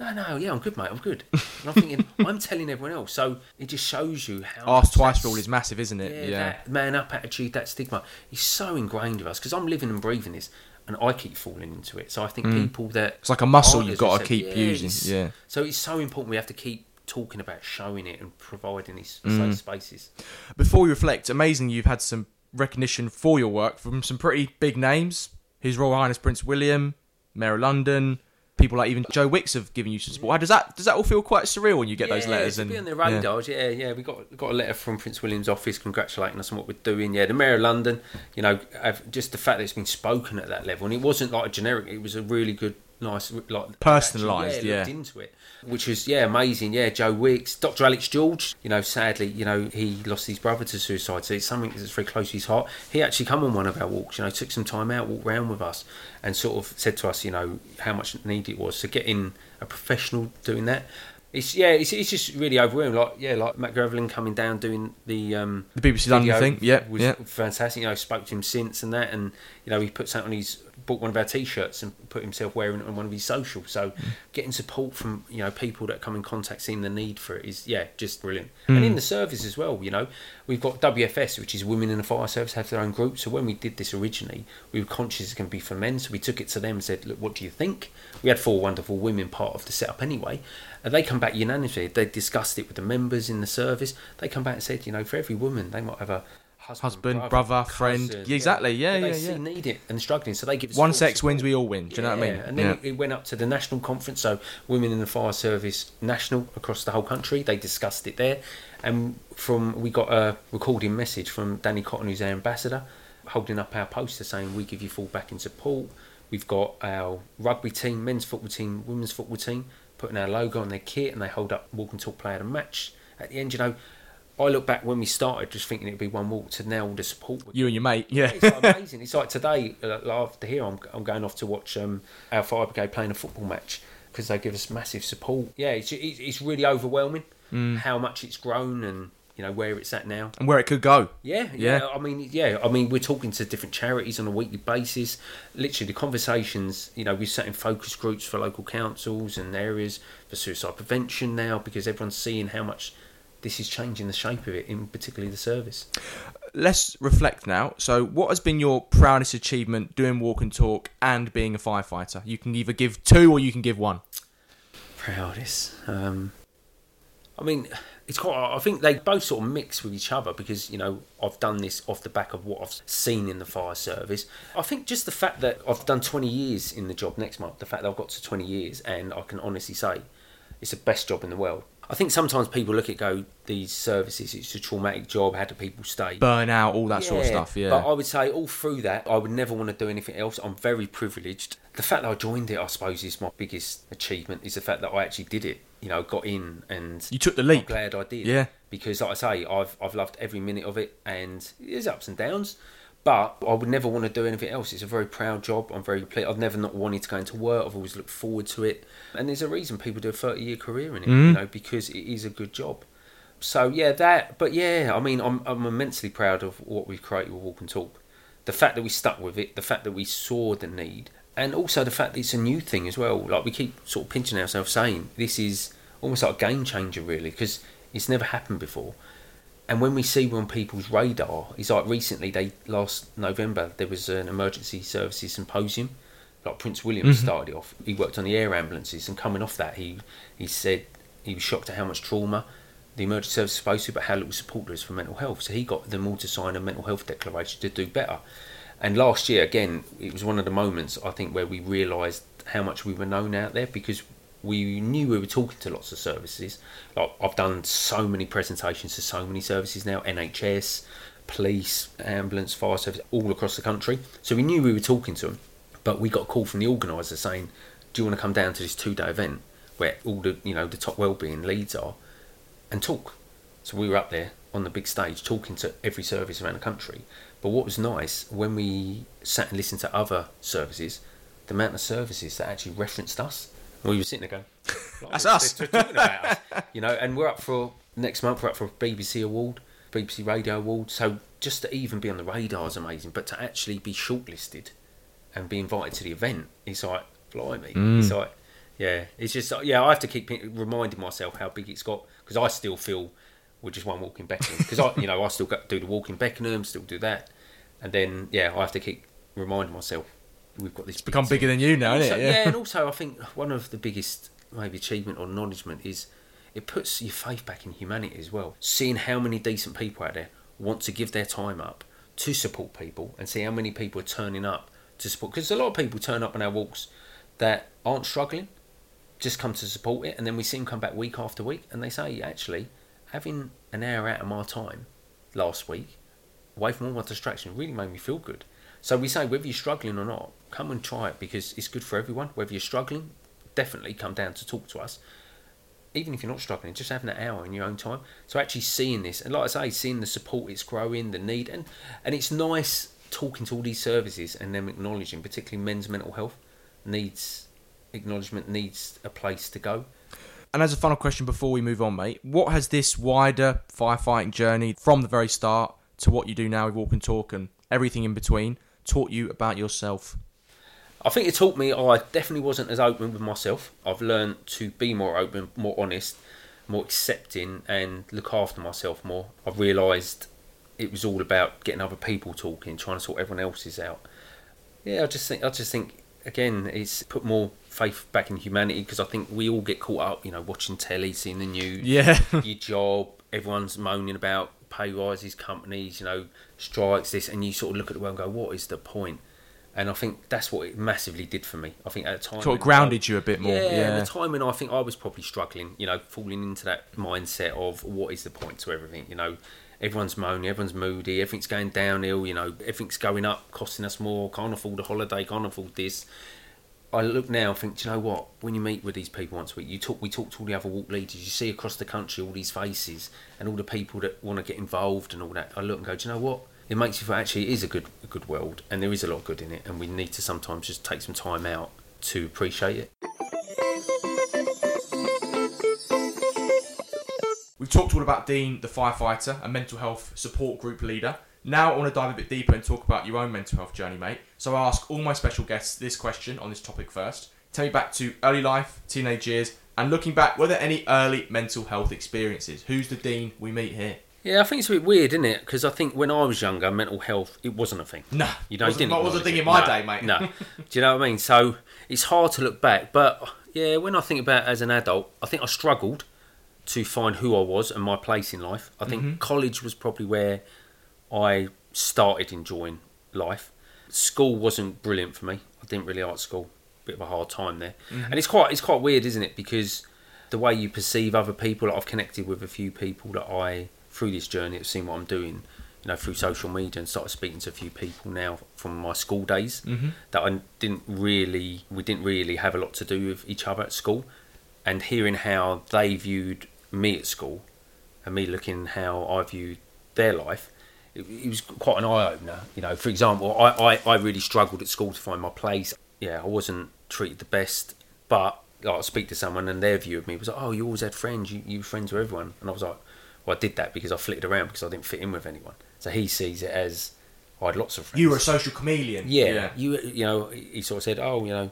no, no, yeah, I'm good, mate, I'm good. And I'm thinking, I'm telling everyone else. So it just shows you how. Ask twice rule is massive, isn't it? yeah, Yeah. that man up attitude, that stigma is so ingrained with us because I'm living and breathing this, and I keep falling into it. So I think people that Mm. It's like a muscle you've got to keep yeah, using. Yeah. So it's so important we have to keep talking about showing it and providing these Mm. safe spaces. Before we reflect, amazing you've had some recognition for your work from some pretty big names. His Royal Highness Prince William, Mayor of London, people like even Joe Wicks have given you some support. How does that does that all feel quite surreal when you get those letters and on the yeah. Yeah. yeah, We got got a letter from Prince William's office congratulating us on what we're doing. Yeah, the Mayor of London. You know, just the fact that it's been spoken at that level, and it wasn't like a generic. It was a really good, nice, like Personalised, yeah. looked into it, which was yeah amazing. Yeah, Joe Wicks, Dr. Alex George. You know, sadly, you know he lost his brother to suicide, so it's something that's very close to his heart. He actually come on one of our walks. You know, took some time out, walked around with us, and sort of said to us, you know, how much need it was. So getting a professional doing that. It's yeah, it's, it's just really overwhelming. Like yeah, like Matt Graveling coming down doing the um, The BBC London thing, yeah, was yeah. fantastic. You know, spoke to him since and that, and you know, he put something on his bought one of our t-shirts and put himself wearing it on one of his socials. So Mm. getting support from you know people that come in contact, seeing the need for it is yeah, just brilliant. Mm. And in the service as well, you know, we've got WFS, which is Women in the Fire Service, have their own group. So when we did this originally, we were conscious it's going to be for men, so we took it to them and said, look, what do you think? We had four wonderful women part of the setup anyway. And they come back unanimously. They discussed it with the members in the service. They come back and said, you know, for every woman, they might have a husband, Husband, brother, friend. cousin, Yeah, exactly. Yeah, yeah, they need it and struggling. So they give One sex wins, we all win. Do you know what I mean? And then it, went up to the national conference, so Women in the Fire Service national across the whole country. They discussed it there, and from we got a recording message from Dany Cotton, who's our ambassador, holding up our poster saying we give you full backing support. We've got our rugby team, men's football team, women's football team, putting our logo on their kit, and they hold up walk and talk player of the match. At the end, you know, I look back when we started, just thinking it'd be one walk to now all the support. You and your mate, yeah. it's like amazing. It's like today, uh, after here, I'm, I'm going off to watch um, our fire brigade playing a football match because they give us massive support. Yeah, it's, it's, it's really overwhelming Mm. how much it's grown and you know where it's at now. and where it could go. Yeah, Yeah. yeah, I mean, yeah. I mean, we're talking to different charities on a weekly basis. Literally, the conversations. You know, we're setting focus groups for local councils and areas for suicide prevention now because everyone's seeing how much this is changing the shape of it, in particularly the service. Let's reflect now. So, what has been your proudest achievement doing walk and talk and being a firefighter? You can either give two or you can give one. proudest. Um, I mean, it's quite. I think they both sort of mix with each other because you know I've done this off the back of what I've seen in the fire service. I think just the fact that I've done 20 years in the job next month, the fact that I've got to 20 years, and I can honestly say it's the best job in the world. I think sometimes people look at go these services. It's a traumatic job. How do people stay? Burnout, all that sort of stuff. Yeah. But I would say all through that, I would never want to do anything else. I'm very privileged. The fact that I joined it, I suppose, is my biggest achievement. Is the fact that I actually did it. You know, got in and you took the I'm leap. glad I did. Yeah. Because, like I say, I've I've loved every minute of it, and there's ups and downs. But I would never want to do anything else. It's a very proud job. I'm very pleased. I've never not wanted to go into work. I've always looked forward to it. And there's a reason people do a 30 year career in it, Mhm. you know, because it is a good job. So yeah, that. But yeah, I mean, I'm I'm immensely proud of what we've created with Walk and Talk. The fact that we stuck with it, the fact that we saw the need, and also the fact that it's a new thing as well. Like we keep sort of pinching ourselves, saying this is almost like a game changer, really, because it's never happened before. And when we see we're on people's radar, it's like recently, they last November there was an emergency services symposium. Like Prince William Mhm. started it off. He worked on the air ambulances, and coming off that, he he said he was shocked at how much trauma the emergency service is supposed to, but how little support there is for mental health. So he got them all to sign a mental health declaration to do better. And last year, again, it was one of the moments I think where we realised how much we were known out there because we knew we were talking to lots of services. Like I've done so many presentations to so many services now, NHS, police, ambulance, fire service, all across the country. So we knew we were talking to them, but we got a call from the organiser saying, "Do you want to come down to this two-day event?" where all the you know the top wellbeing leads are, and talk. So we were up there on the big stage talking to every service around the country. But what was nice when we sat and listened to other services, the amount of services that actually referenced us. And we were sitting there going, That's us. they're talking about us. You know, and we're up for next month. We're up for a BBC award, BBC Radio Award. So just to even be on the radar is amazing. But to actually be shortlisted and be invited to the event, it's like blimey. It's mm. like yeah, it's just uh, yeah. I have to keep reminding myself how big it's got because I still feel we're just one walk in Beckenham because I you know I still do the walk in Beckenham, still do that, and then yeah, I have to keep reminding myself we've got this. Become big bigger than you now, also, isn't it? yeah. and also I think one of the biggest maybe achievement or acknowledgement is it puts your faith back in humanity as well. Seeing how many decent people out there want to give their time up to support people and see how many people are turning up to support because a lot of people turn up on our walks that aren't struggling just come to support it and then we see them come back week after week and they say actually having an hour out of my time last week away from all my distraction really made me feel good so we say whether you're struggling or not come and try it because it's good for everyone whether you're struggling definitely come down to talk to us. Even if you're not struggling just having an hour in your own time so actually seeing this. And like i say seeing the support it's growing the need and and it's nice talking to all these services and them acknowledging particularly men's mental health needs acknowledgement needs a place to go. And as a final question before we move on, mate, what has this wider firefighting journey from the very start to what you do now with Walk and Talk and everything in between taught you about yourself? I think it taught me I definitely wasn't as open with myself. I've learned to be more open, more honest, more accepting, and look after myself more. I've realised it was all about getting other people talking, trying to sort everyone else's out. Yeah, I just think I just think again it's put more faith back in humanity because I think we all get caught up, you know, watching telly, seeing the news, Yeah. your job, everyone's moaning about pay rises, companies, you know, strikes, this, and you sort of look at the world and go, what is the point? And I think that's what it massively did for me. I think at the time Sort of grounded you a bit more. Yeah, Yeah. at the time when I think I was probably struggling, you know, falling into that mindset of what is the point to everything, you know. Everyone's moaning, everyone's moody, everything's going downhill, you know, everything's going up, costing us more, can't afford a holiday, can't afford this. I look now and think, do you know what? When you meet with these people once a week, you talk. We talk to all the other walk leaders. You see across the country all these faces and all the people that want to get involved and all that. I look and go, do you know what? It makes you feel actually it is a good, a good world, and there is a lot of good in it, and we need to sometimes just take some time out to appreciate it. We've talked all about Dean, the firefighter, a mental health support group leader. Now I want to dive a bit deeper and talk about your own mental health journey, mate. So I ask all my special guests this question on this topic first. Tell me back to early life, teenage years, and looking back, were there any early mental health experiences? Who's the Dean we meet here? Yeah, I think it's a bit weird, isn't it? Because I think when I was younger, mental health it wasn't a thing. Nah, You know, wasn't, didn't not was a thing it. in my No, day, mate. No, do you know what I mean? So it's hard to look back, but yeah, when I think about it as an adult, I think I struggled to find who I was and my place in life. I think Mm-hmm. college was probably where I started enjoying life. School wasn't brilliant for me. I didn't really like school. Bit of a hard time there, Mm-hmm. and it's quite it's quite weird, isn't it? Because the way you perceive other people, like I've connected with a few people that I through this journey of seeing what I'm doing, you know, through social media and started speaking to a few people now from my school days Mhm. that I didn't really we didn't really have a lot to do with each other at school, and hearing how they viewed me at school, and me looking how I viewed their life, it, it was quite an eye opener. You know, for example, I, I I really struggled at school to find my place. Yeah, I wasn't treated the best, but like, I speak to someone and their view of me was like, "Oh, you always had friends. You you were friends with everyone," and I was like, "Well, I did that because I flitted around because I didn't fit in with anyone." So he sees it as I had lots of friends. You were a social chameleon. Yeah, you you know, he sort of said, "Oh, you know,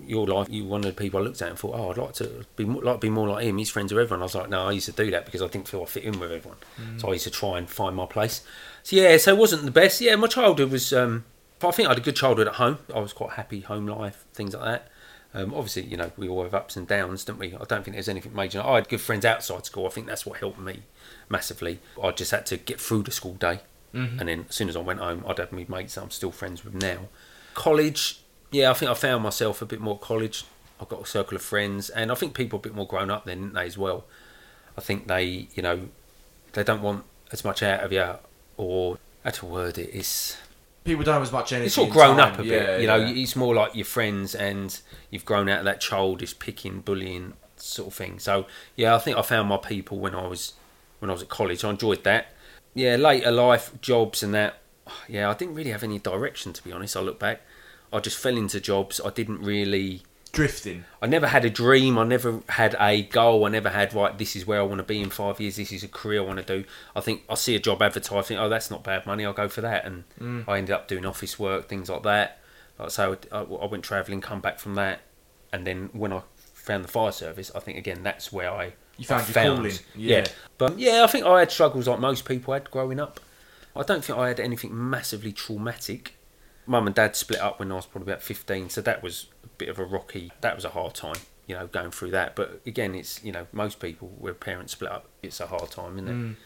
your life. You one of the people I looked at and thought, oh, I'd like to be more, like be more like him. He's friends with everyone." I was like, "No, I used to do that because I didn't feel I fit in with everyone. So I used to try and find my place." So yeah, so it wasn't the best. Yeah, my childhood was. Um, I think I had a good childhood at home. I was quite happy, home life, things like that. Um, obviously, you know, we all have ups and downs, don't we? I don't think there's anything major. I had good friends outside school. I think that's what helped me massively. I just had to get through the school day, Mhm. and then as soon as I went home, I'd have my mates that I'm still friends with now. College, yeah, I think I found myself a bit more at college. I've got a circle of friends, and I think people are a bit more grown up then, didn't they, as well? I think they, you know, they don't want as much out of you, or how to word it is People don't have as much energy. it's all grown time. up a Yeah, bit. You know, yeah. it's more like your friends, and you've grown out of that childish picking, bullying sort of thing. So yeah, I think I found my people when I was when I was at college. I enjoyed that. Yeah, later life, jobs and that. Yeah, I didn't really have any direction to be honest. I look back, I just fell into jobs. I didn't really. Drifting. I never had a dream. I never had a goal. I never had right. This is where I want to be in five years. This is a career I want to do. I think I see a job advertised. Think, oh, that's not bad money. I'll go for that. And Mm. I ended up doing office work, things like that. Like so, I, I went travelling, come back from that, and then when I found the fire service, I think again that's where I You found I your calling. Yeah. But yeah, I think I had struggles like most people had growing up. I don't think I had anything massively traumatic. Mum and dad split up when I was probably about 15, so that was bit of a rocky, that was a hard time, you know, going through that. But again, it's, you know, most people where parents split up, it's a hard time, isn't it? Mm.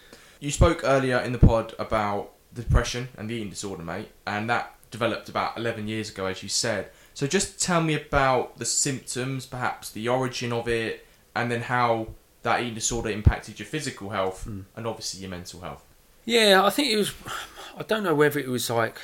You spoke earlier in the pod about depression and the eating disorder, mate, and that developed about 11 years ago, as you said. So just tell me about the symptoms, perhaps the origin of it, and then how that eating disorder impacted your physical health Mm. and obviously your mental health. Yeah, I think it was. I don't know whether it was like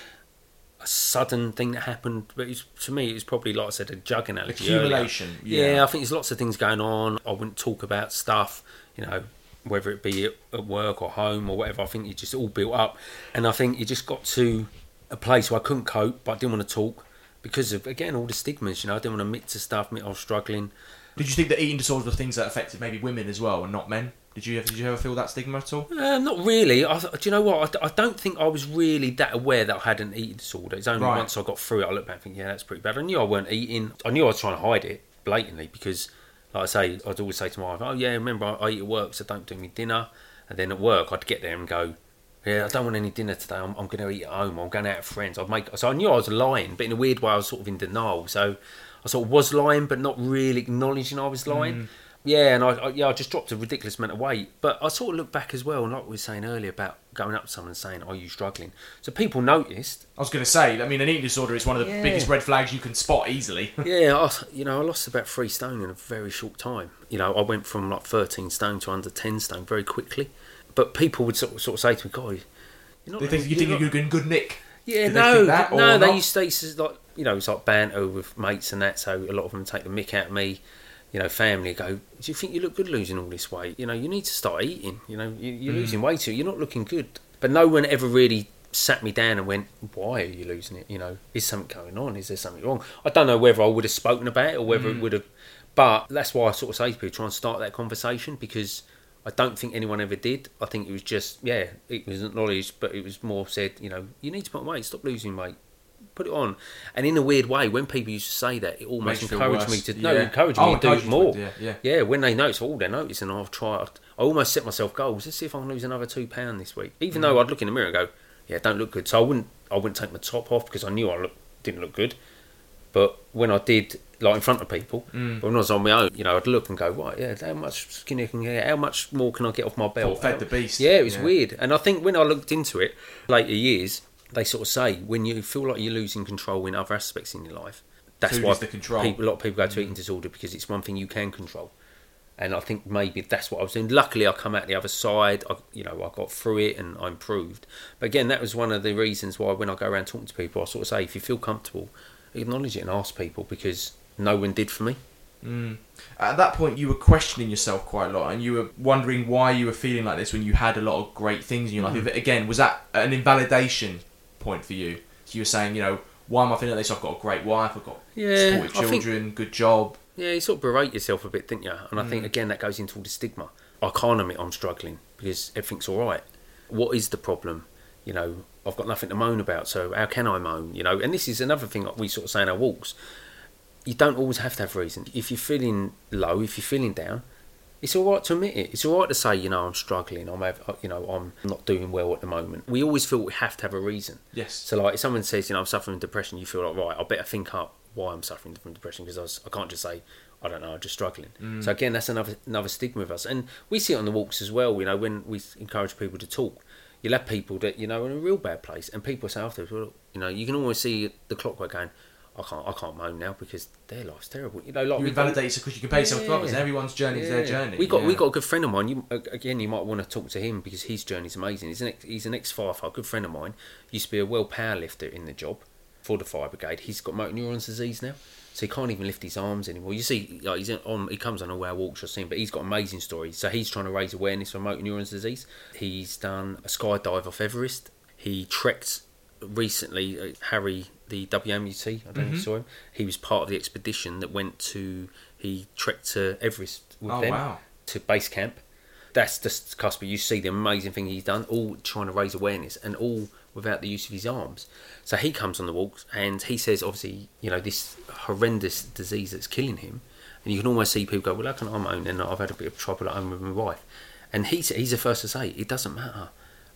a sudden thing that happened, but was, to me, it was probably like I said, a jug analogy. Accumulation. Yeah. I think there's lots of things going on. I wouldn't talk about stuff, you know, whether it be at, work or home or whatever. I think it just all built up, and I think it just got to a place where I couldn't cope, but I didn't want to talk because of again all the stigmas. You know, I didn't want to admit to stuff. Admit I was struggling. Did you think that eating disorders were things that affected maybe women as well and not men? Did you ever, did you ever feel that stigma at all? Uh, not really. I, do you know what? I, I don't think I was really that aware that I had an eating disorder. It's only Right. once I got through it, I look back and think, yeah, that's pretty bad. I knew I weren't eating. I knew I was trying to hide it blatantly because, like I say, I'd always say to my wife, oh, yeah, remember, I, I eat at work, so don't do me dinner. And then at work, I'd get there and go, yeah, I don't want any dinner today. I'm, I'm going to eat at home. I'm going out with friends. I'd make. So I knew I was lying, but in a weird way, I was sort of in denial. So I sort of was lying, but not really acknowledging I was mm. lying. Yeah, and I, I yeah I just dropped a ridiculous amount of weight. But I sort of look back as well, and like we were saying earlier about going up to someone and saying, "Are you struggling?" So people noticed. I was going to say, I mean, an eating disorder is one of the Yeah. biggest red flags you can spot easily. yeah, I, you know, I lost about three stone in a very short time. You know, I went from like thirteen stone to under ten stone very quickly. But people would sort of, sort of say to me, "God, you're not." they think you you're think you're in good nick. Yeah, Did they no, that, no. They used to, to like you know, it's like banter with mates and that. So a lot of them take the mick out of me. You know, family go. Do you think you look good losing all this weight? You know, you need to start eating. You know, you, you're Mm. losing weight too. You're not looking good. But no one ever really sat me down and went, "Why are you losing it? You know, is something going on? Is there something wrong?" I don't know whether I would have spoken about it or whether Mm. it would have. But that's why I sort of say to people, try and start that conversation because I don't think anyone ever did. I think it was just, yeah, it was acknowledged, but it was more said, you know, you need to put on weight, stop losing weight, put it on. And in a weird way, when people used to say that, it almost Makes encouraged me to no, Yeah. Oh, me to do it more. yeah, yeah. Yeah, when they notice, oh, they're noticing, I've tried. I almost set myself goals. Let's see if I can lose another two pound this week. Even Mm. though I'd look in the mirror and go, yeah, don't look good. So I wouldn't, I wouldn't take my top off because I knew I look, didn't look good. But when I did, like in front of people, Mm. when I was on my own, you know, I'd look and go, right, yeah, how much skin skinnier can get? How much more can I get off my belt? Fed the beast. Yeah, it was Yeah. weird. And I think when I looked into it later years, they sort of say when you feel like you're losing control in other aspects in your life, that's Food why the control. People, a lot of people go to eating disorder because it's one thing you can control. And I think maybe that's what I was doing. Luckily, I come out the other side. I, you know, I got through it and I improved. But again, that was one of the reasons why when I go around talking to people, I sort of say, if you feel comfortable, acknowledge it and ask people because no one did for me. Mm. At that point, you were questioning yourself quite a lot, and you were wondering why you were feeling like this when you had a lot of great things in your Mm. life. Again, was that an invalidation point for you? So you were saying, you know, why am I feeling like this? I've got a great wife, I've got Yeah, supported I think- children, good job. Yeah, you sort of berate yourself a bit, didn't you? And I Mm. think again that goes into all the stigma. I can't admit I'm struggling because everything's all right. What is the problem? You know, I've got nothing to moan about, so how can I moan? You know, and this is another thing that we sort of say in our walks. You don't always have to have reason. If you're feeling low, if you're feeling down, it's all right to admit it. It's all right to say, you know, I'm struggling. I'm, have, you know, I'm not doing well at the moment. We always feel we have to have a reason. Yes. So, like, if someone says, you know, I'm suffering from depression, you feel like, right, I better think up why I'm suffering from depression because I, I can't just say, I don't know, I'm just struggling. Mm. So again, that's another another stigma with us, and we see it on the walks as well. You know, when we encourage people to talk, you'll have people that you know are in a real bad place, and people say afterwards, well, you know, you can always see the clockwork going. I can't, I can't moan now because their life's terrible. You know, like You invalidate yourself because you compare yourself to others. Yeah. Everyone's journey is their journey. We got we got a good friend of mine. You again, you might want to talk to him because his journey's amazing. He's an ex, he's an ex firefighter, good friend of mine. Used to be a well power lifter in the job, for the fire brigade. He's got motor neurons disease now, so he can't even lift his arms anymore. You see, like, he's on. He comes on all our walks seen, but he's got amazing stories. So he's trying to raise awareness for motor neurons disease. He's done a skydive off Everest. He trekked recently. Uh, Harry, the WMUT, I don't know if you mm-hmm. saw him. He was part of the expedition that went to. He trekked to Everest with Oh, them wow. to base camp. That's just Casper. You see the amazing thing he's done, all trying to raise awareness, and all without the use of his arms. So he comes on the walks, and he says, obviously, you know, this horrendous disease that's killing him, and you can almost see people go, "Well, how can I moan?" And I've had a bit of trouble at home with my wife, and he's he's the first to say, "It doesn't matter.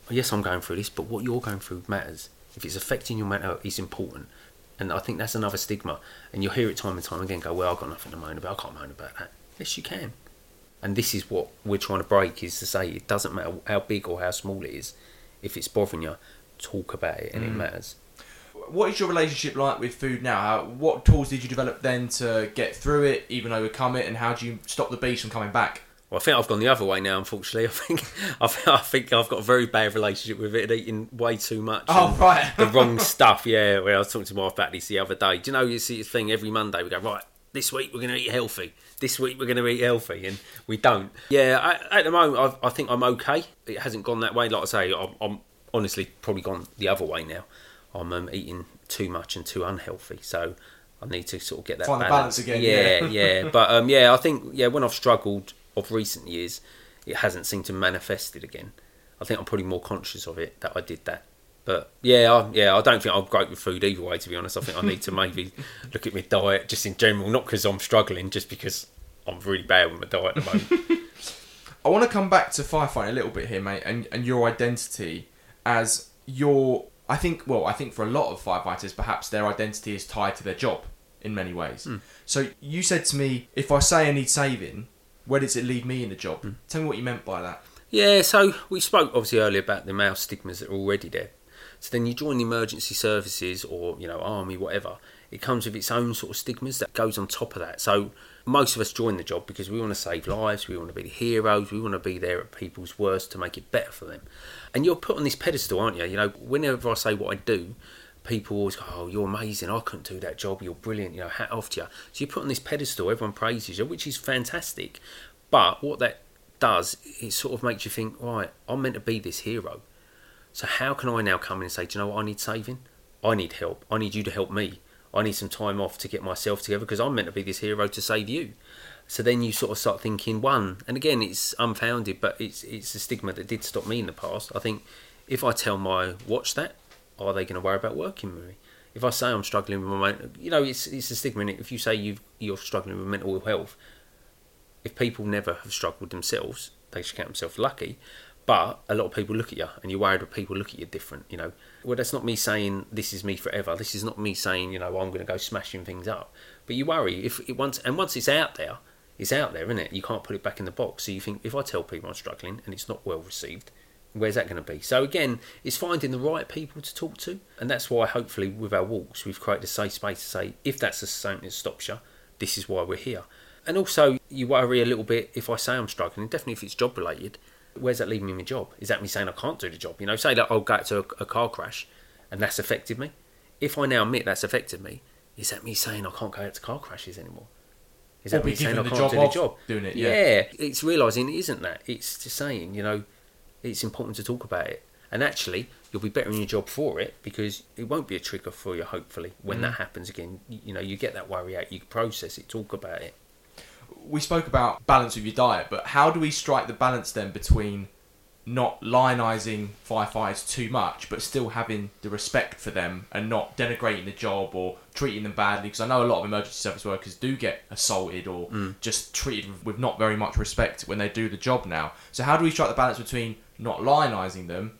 Yes, I'm going through this, but what you're going through matters. If it's affecting your mental, it's important." And I think that's another stigma, and you'll hear it time and time again. Go, "Well, I've got nothing to moan about. I can't moan about that." Yes, you can and this is what we're trying to break is to say it doesn't matter how big or how small it is if it's bothering you talk about it and it mm. matters What is your relationship like with food now? How, what tools did you develop then to get through it, even overcome it, and how do you stop the beast from coming back? Well, I think I've gone the other way now. Unfortunately, I think I think, I think I've got a very bad relationship with it, eating way too much. Oh, and right. the wrong stuff. Yeah, well, I was talking to my wife about this the other day. Do you know you see this thing every Monday? We go right. This week we're going to eat healthy. This week we're going to eat healthy, and we don't. Yeah, I, at the moment I've, I think I'm okay. It hasn't gone that way. Like I say, I'm, I'm honestly probably gone the other way now. I'm um, eating too much and too unhealthy, so I need to sort of get that Find the balance again, Yeah, yeah. yeah. But um, yeah, I think yeah, when I've struggled of recent years, it hasn't seemed to manifest it again. I think I'm probably more conscious of it that I did that. But yeah, I, yeah, I don't think I'm great with food either way. To be honest, I think I need to maybe look at my diet just in general, not because I'm struggling, just because I'm really bad with my diet at the moment. I want to come back to firefighting a little bit here, mate, and, and your identity as your. I think, well, I think for a lot of firefighters, perhaps their identity is tied to their job in many ways. Hmm. So you said to me, if I say I need saving, where does it leave me in the job? Hmm. Tell me what you meant by that. Yeah, so we spoke obviously earlier about the male stigmas that are already there. So then you join the emergency services or, you know, army, whatever. It comes with its own sort of stigmas that goes on top of that. So most of us join the job because we want to save lives, we want to be the heroes, we want to be there at people's worst to make it better for them. And you're put on this pedestal, aren't you? You know, whenever I say what I do, people always go, "Oh, you're amazing! I couldn't do that job. You're brilliant. You know, hat off to you." So you're put on this pedestal. Everyone praises you, which is fantastic. But what that does, it sort of makes you think, right, I'm meant to be this hero. So how can I now come in and say, do you know what I need saving? I need help. I need you to help me. I need some time off to get myself together because I'm meant to be this hero to save you. So then you sort of start thinking, one, and again, it's unfounded, but it's it's a stigma that did stop me in the past. I think if I tell my watch that, are they going to worry about working with me? If I say I'm struggling with my, you know, it's it's a stigma. innit? If you say you you're struggling with mental health, if people never have struggled themselves, they should count themselves lucky. But a lot of people look at you, and you're worried that people look at you different. You know, well, that's not me saying this is me forever. This is not me saying you know I'm going to go smashing things up. But you worry if it once and once it's out there, it's out there, isn't it? You can't put it back in the box. So you think if I tell people I'm struggling and it's not well received, where's that going to be? So again, it's finding the right people to talk to, and that's why hopefully with our walks we've created a safe space to say if that's the something that stops you, this is why we're here. And also, you worry a little bit if I say I'm struggling, definitely if it's job related. Where's that leaving me my job? Is that me saying I can't do the job? You know, say that I'll go out to a, a car crash and that's affected me. If I now admit that's affected me, is that me saying I can't go out to car crashes anymore? Is Or that be me saying I can't do the job? doing it, yeah. yeah, it's realising it isn't that. It's just saying, you know, it's important to talk about it. And actually, you'll be better in your job for it because it won't be a trigger for you, hopefully, when Mm. that happens again. You, you know, you get that worry out, you process it, talk about it. we spoke about balance with your diet, but how do we strike the balance then between not lionising firefighters too much, but still having the respect for them and not denigrating the job or treating them badly? Because I know a lot of emergency service workers do get assaulted or just treated with not very much respect when they do the job now. So how do we strike the balance between not lionising them,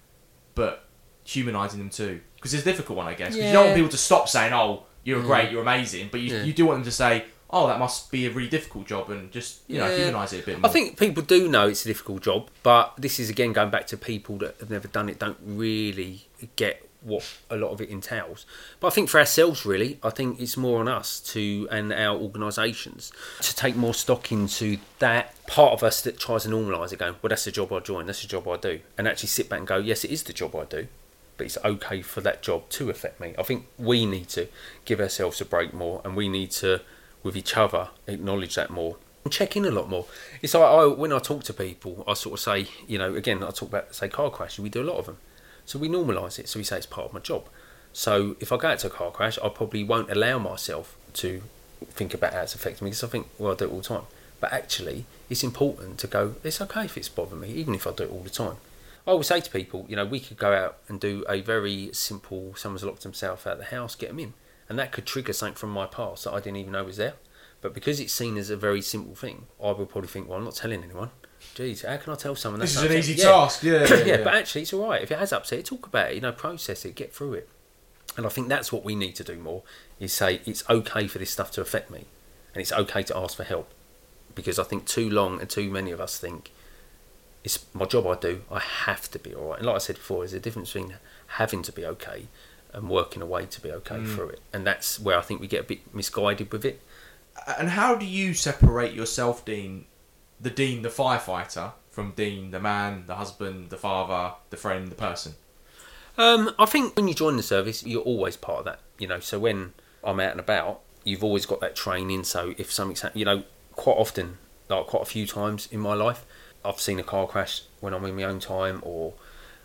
but humanising them too? Because it's a difficult one, I guess. Because you don't want people to stop saying, "Oh, you're mm. great, you're amazing," but you, Yeah. you do want them to say, "Oh, that must be a really difficult job," and just you know Yeah. humanise it a bit more. I think people do know it's a difficult job, but this is again going back to people that have never done it, don't really get what a lot of it entails. But I think for ourselves, really, I think it's more on us to and our organisations to take more stock into that part of us that tries to normalise it, going, well, that's the job I join, that's the job I do, and actually sit back and go, yes, it is the job I do. but it's okay for that job to affect me. I think we need to give ourselves a break more, and we need to, with each other, acknowledge that more check in a lot more. It's like I, when I talk to people, I sort of say, you know, again, I talk about say car crashes. We do a lot of them, so we normalise it. So we say it's part of my job. So if I go out to a car crash, I probably won't allow myself to think about how it's affecting me because I think, well, I do it all the time. But actually, it's important to go. It's okay if it's bothering me, even if I do it all the time. I always say to people, you know, we could go out and do a very simple. Someone's locked himself out of the house, get them in, and that could trigger something from my past that I didn't even know was there. But because it's seen as a very simple thing, I will probably think, well, I'm not telling anyone. Jeez, how can I tell someone This that's is an easy Yeah. task. Yeah, yeah, yeah, yeah. but actually, it's all right. If it has upset, talk about it. You know, process it, get through it. And I think that's what we need to do more. Is say it's okay for this stuff to affect me, and it's okay to ask for help, because I think too long and too many of us think it's my job. I do. I have to be all right. And like I said before, there's a difference between having to be okay and working a way to be okay Mm. through it. And that's where I think we get a bit misguided with it. And how do you separate yourself, Dean, the Dean, the firefighter, from Dean, the man, the husband, the father, the friend, the person? Um, I think when you join the service, you're always part of that. You know, so when I'm out and about, you've always got that training. So if something's you know, quite often, like quite a few times in my life, I've seen a car crash when I'm in my own time, or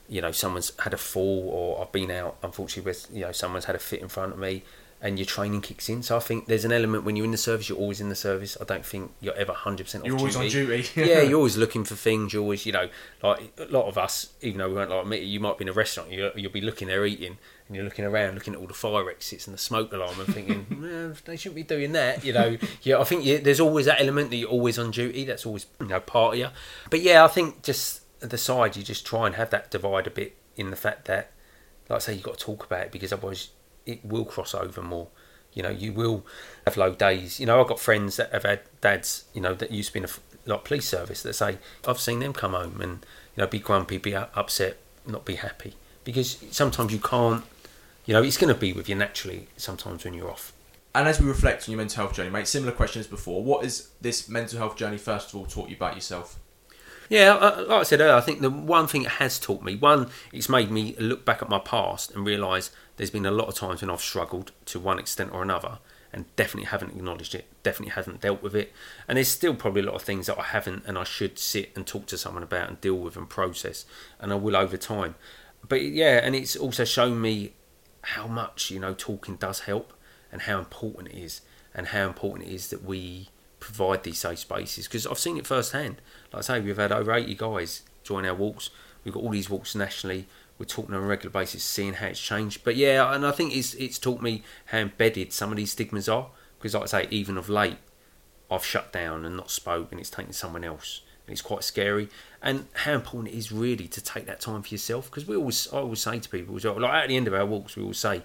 you know, someone's had a fall, or I've been out, unfortunately, with you know, someone's had a fit in front of me, and your training kicks in. So I think there's an element when you're in the service, you're always in the service. I don't think you're ever 100% off You're always on duty. yeah, you're always looking for things. You're always, you know, like a lot of us, even though we weren't like it, you might be in a restaurant, you, you'll be looking there eating, and you're looking around, looking at all the fire exits and the smoke alarm, and thinking, well, they shouldn't be doing that. You know, yeah, I think you, there's always that element that you're always on duty. That's always, you know, part of you. But yeah, I think just the side, you just try and have that divide a bit in the fact that, like I say, you've got to talk about it because otherwise it will cross over more. You know, you will have low days. You know, I've got friends that have had dads, you know, that used to be in a like police service that say, I've seen them come home and, you know, be grumpy, be upset, not be happy. Because sometimes you can't, you know, it's going to be with you naturally sometimes when you're off. And as we reflect on your mental health journey, mate, similar question as before. What has this mental health journey, first of all, taught you about yourself? Yeah, like I said earlier, I think the one thing it has taught me, one, it's made me look back at my past and realise there's been a lot of times when I've struggled to one extent or another and definitely haven't acknowledged it, definitely haven't dealt with it. And there's still probably a lot of things that I haven't and I should sit and talk to someone about and deal with and process, and I will over time. But yeah, and it's also shown me how much, you know, talking does help and how important it is and how important it is that we provide these safe spaces because I've seen it firsthand. Like I say, we've had over 80 guys join our walks. We've got all these walks nationally. We're talking on a regular basis, seeing how it's changed. But yeah, and I think it's it's taught me how embedded some of these stigmas are. Because like I say, even of late, I've shut down and not spoke, and it's taken someone else, and it's quite scary. And how important it is really to take that time for yourself. Because we always, I always say to people, as well, like at the end of our walks, we always say,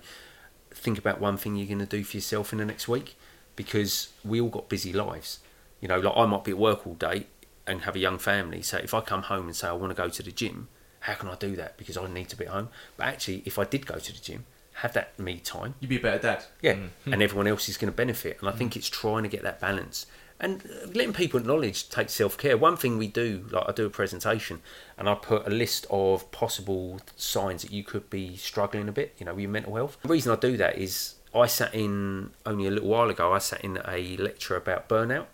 think about one thing you're going to do for yourself in the next week because we all got busy lives. You know, like I might be at work all day and have a young family. So if I come home and say I want to go to the gym, how can I do that? Because I need to be at home. But actually, if I did go to the gym, have that me time, You'd be a better dad. yeah, Mm. and everyone else is going to benefit. And I think it's trying to get that balance and uh, letting people acknowledge take self care. One thing we do, like I do a presentation, and I put a list of possible signs that you could be struggling a bit, you know, with your mental health. The reason I do that is I sat in only a little while ago. I sat in a lecture about burnout,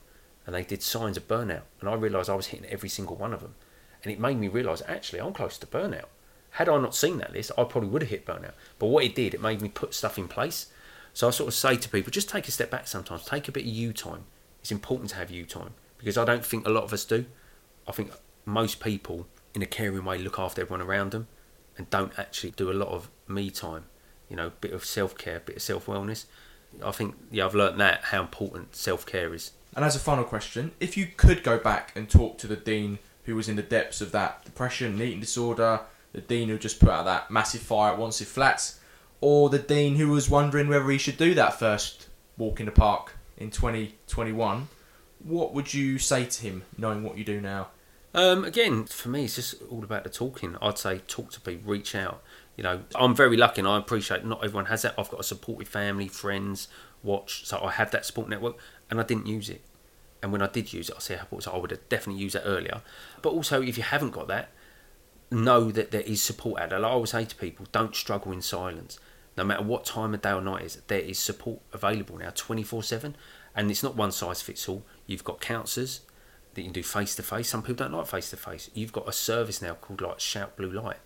and they did signs of burnout, and I realised I was hitting every single one of them, and it made me realise actually I'm close to burnout. Had I not seen that list, I probably would have hit burnout. But what it did, it made me put stuff in place. So I sort of say to people, just take a step back sometimes. Take a bit of you time. It's important to have you time because I don't think a lot of us do. I think most people, in a caring way, look after everyone around them and don't actually do a lot of me time. You know, bit of self care, bit of self wellness. I think, yeah, I've learnt that how important self care is. And as a final question, if you could go back and talk to the dean who was in the depths of that depression, eating disorder, the dean who just put out that massive fire at Wanstead Flats, or the dean who was wondering whether he should do that first walk in the park in 2021, what would you say to him, knowing what you do now? Um, again, for me, it's just all about the talking. I'd say talk to people, reach out. You know, I'm very lucky and I appreciate not everyone has that. I've got a supportive family, friends, watch, so I have that support network and I didn't use it. And when I did use it, I say I would have definitely used that earlier. But also, if you haven't got that, know that there is support out there. Like I always say to people, don't struggle in silence. No matter what time of day or night it is, there is support available now 24 7. And it's not one size fits all. You've got counsellors that you can do face to face. Some people don't like face to face. You've got a service now called like Shout Blue Light.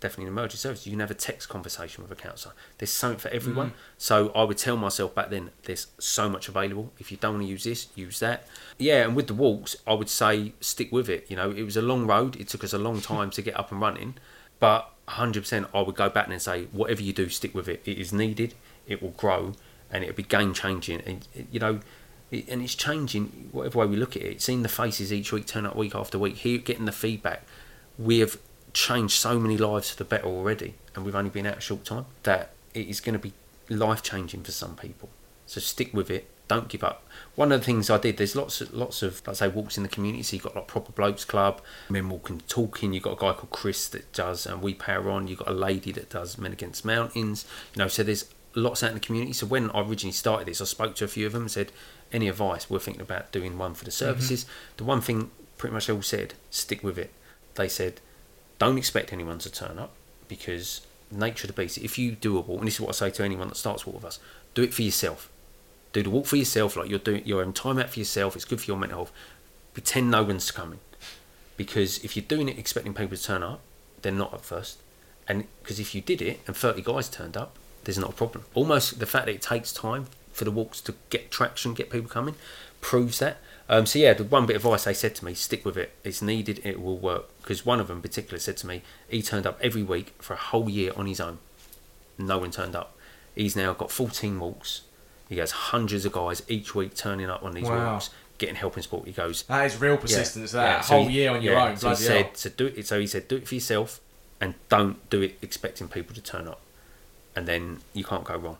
Definitely an emergency service. You can have a text conversation with a counsellor. There's something for everyone. Mm. So I would tell myself back then, there's so much available. If you don't want to use this, use that. Yeah, and with the walks, I would say stick with it. You know, it was a long road. It took us a long time to get up and running, but 100% I would go back and say, whatever you do, stick with it. It is needed. It will grow, and it'll be game changing. And you know, it, and it's changing whatever way we look at it. Seeing the faces each week turn up week after week, here getting the feedback, we have changed so many lives for the better already, and we've only been out a short time. That it is going to be life changing for some people. So stick with it. Don't give up. One of the things I did, there's lots of lots of let's say walks in the community. So you've got like proper blokes club, men walking talking. You've got a guy called Chris that does and we power on. You've got a lady that does men against mountains. You know, so there's lots out in the community. So when I originally started this, I spoke to a few of them and said, any advice? We're thinking about doing one for the mm-hmm. services. The one thing pretty much they all said, stick with it. They said, don't expect anyone to turn up because nature of the beast. If you do a walk, and this is what I say to anyone that starts walk with us, do it for yourself. Do the walk for yourself, like you're doing. You're having time out for yourself. It's good for your mental health. Pretend no one's coming, because if you're doing it expecting people to turn up, they're not at first. And because if you did it and 30 guys turned up, there's not a problem. Almost the fact that it takes time for the walks to get traction, get people coming, proves that. Um, so yeah, the one bit of advice they said to me: stick with it. It's needed. It will work. Because one of them, in particular, said to me, he turned up every week for a whole year on his own. No one turned up. He's now got 14 walks. He has hundreds of guys each week turning up on these Wow. walks, getting help and support. He goes, That is real persistence. yeah. That So whole he- year on your own. So he said, hell. so do it. So he said, do it for yourself, and don't do it expecting people to turn up, and then you can't go wrong.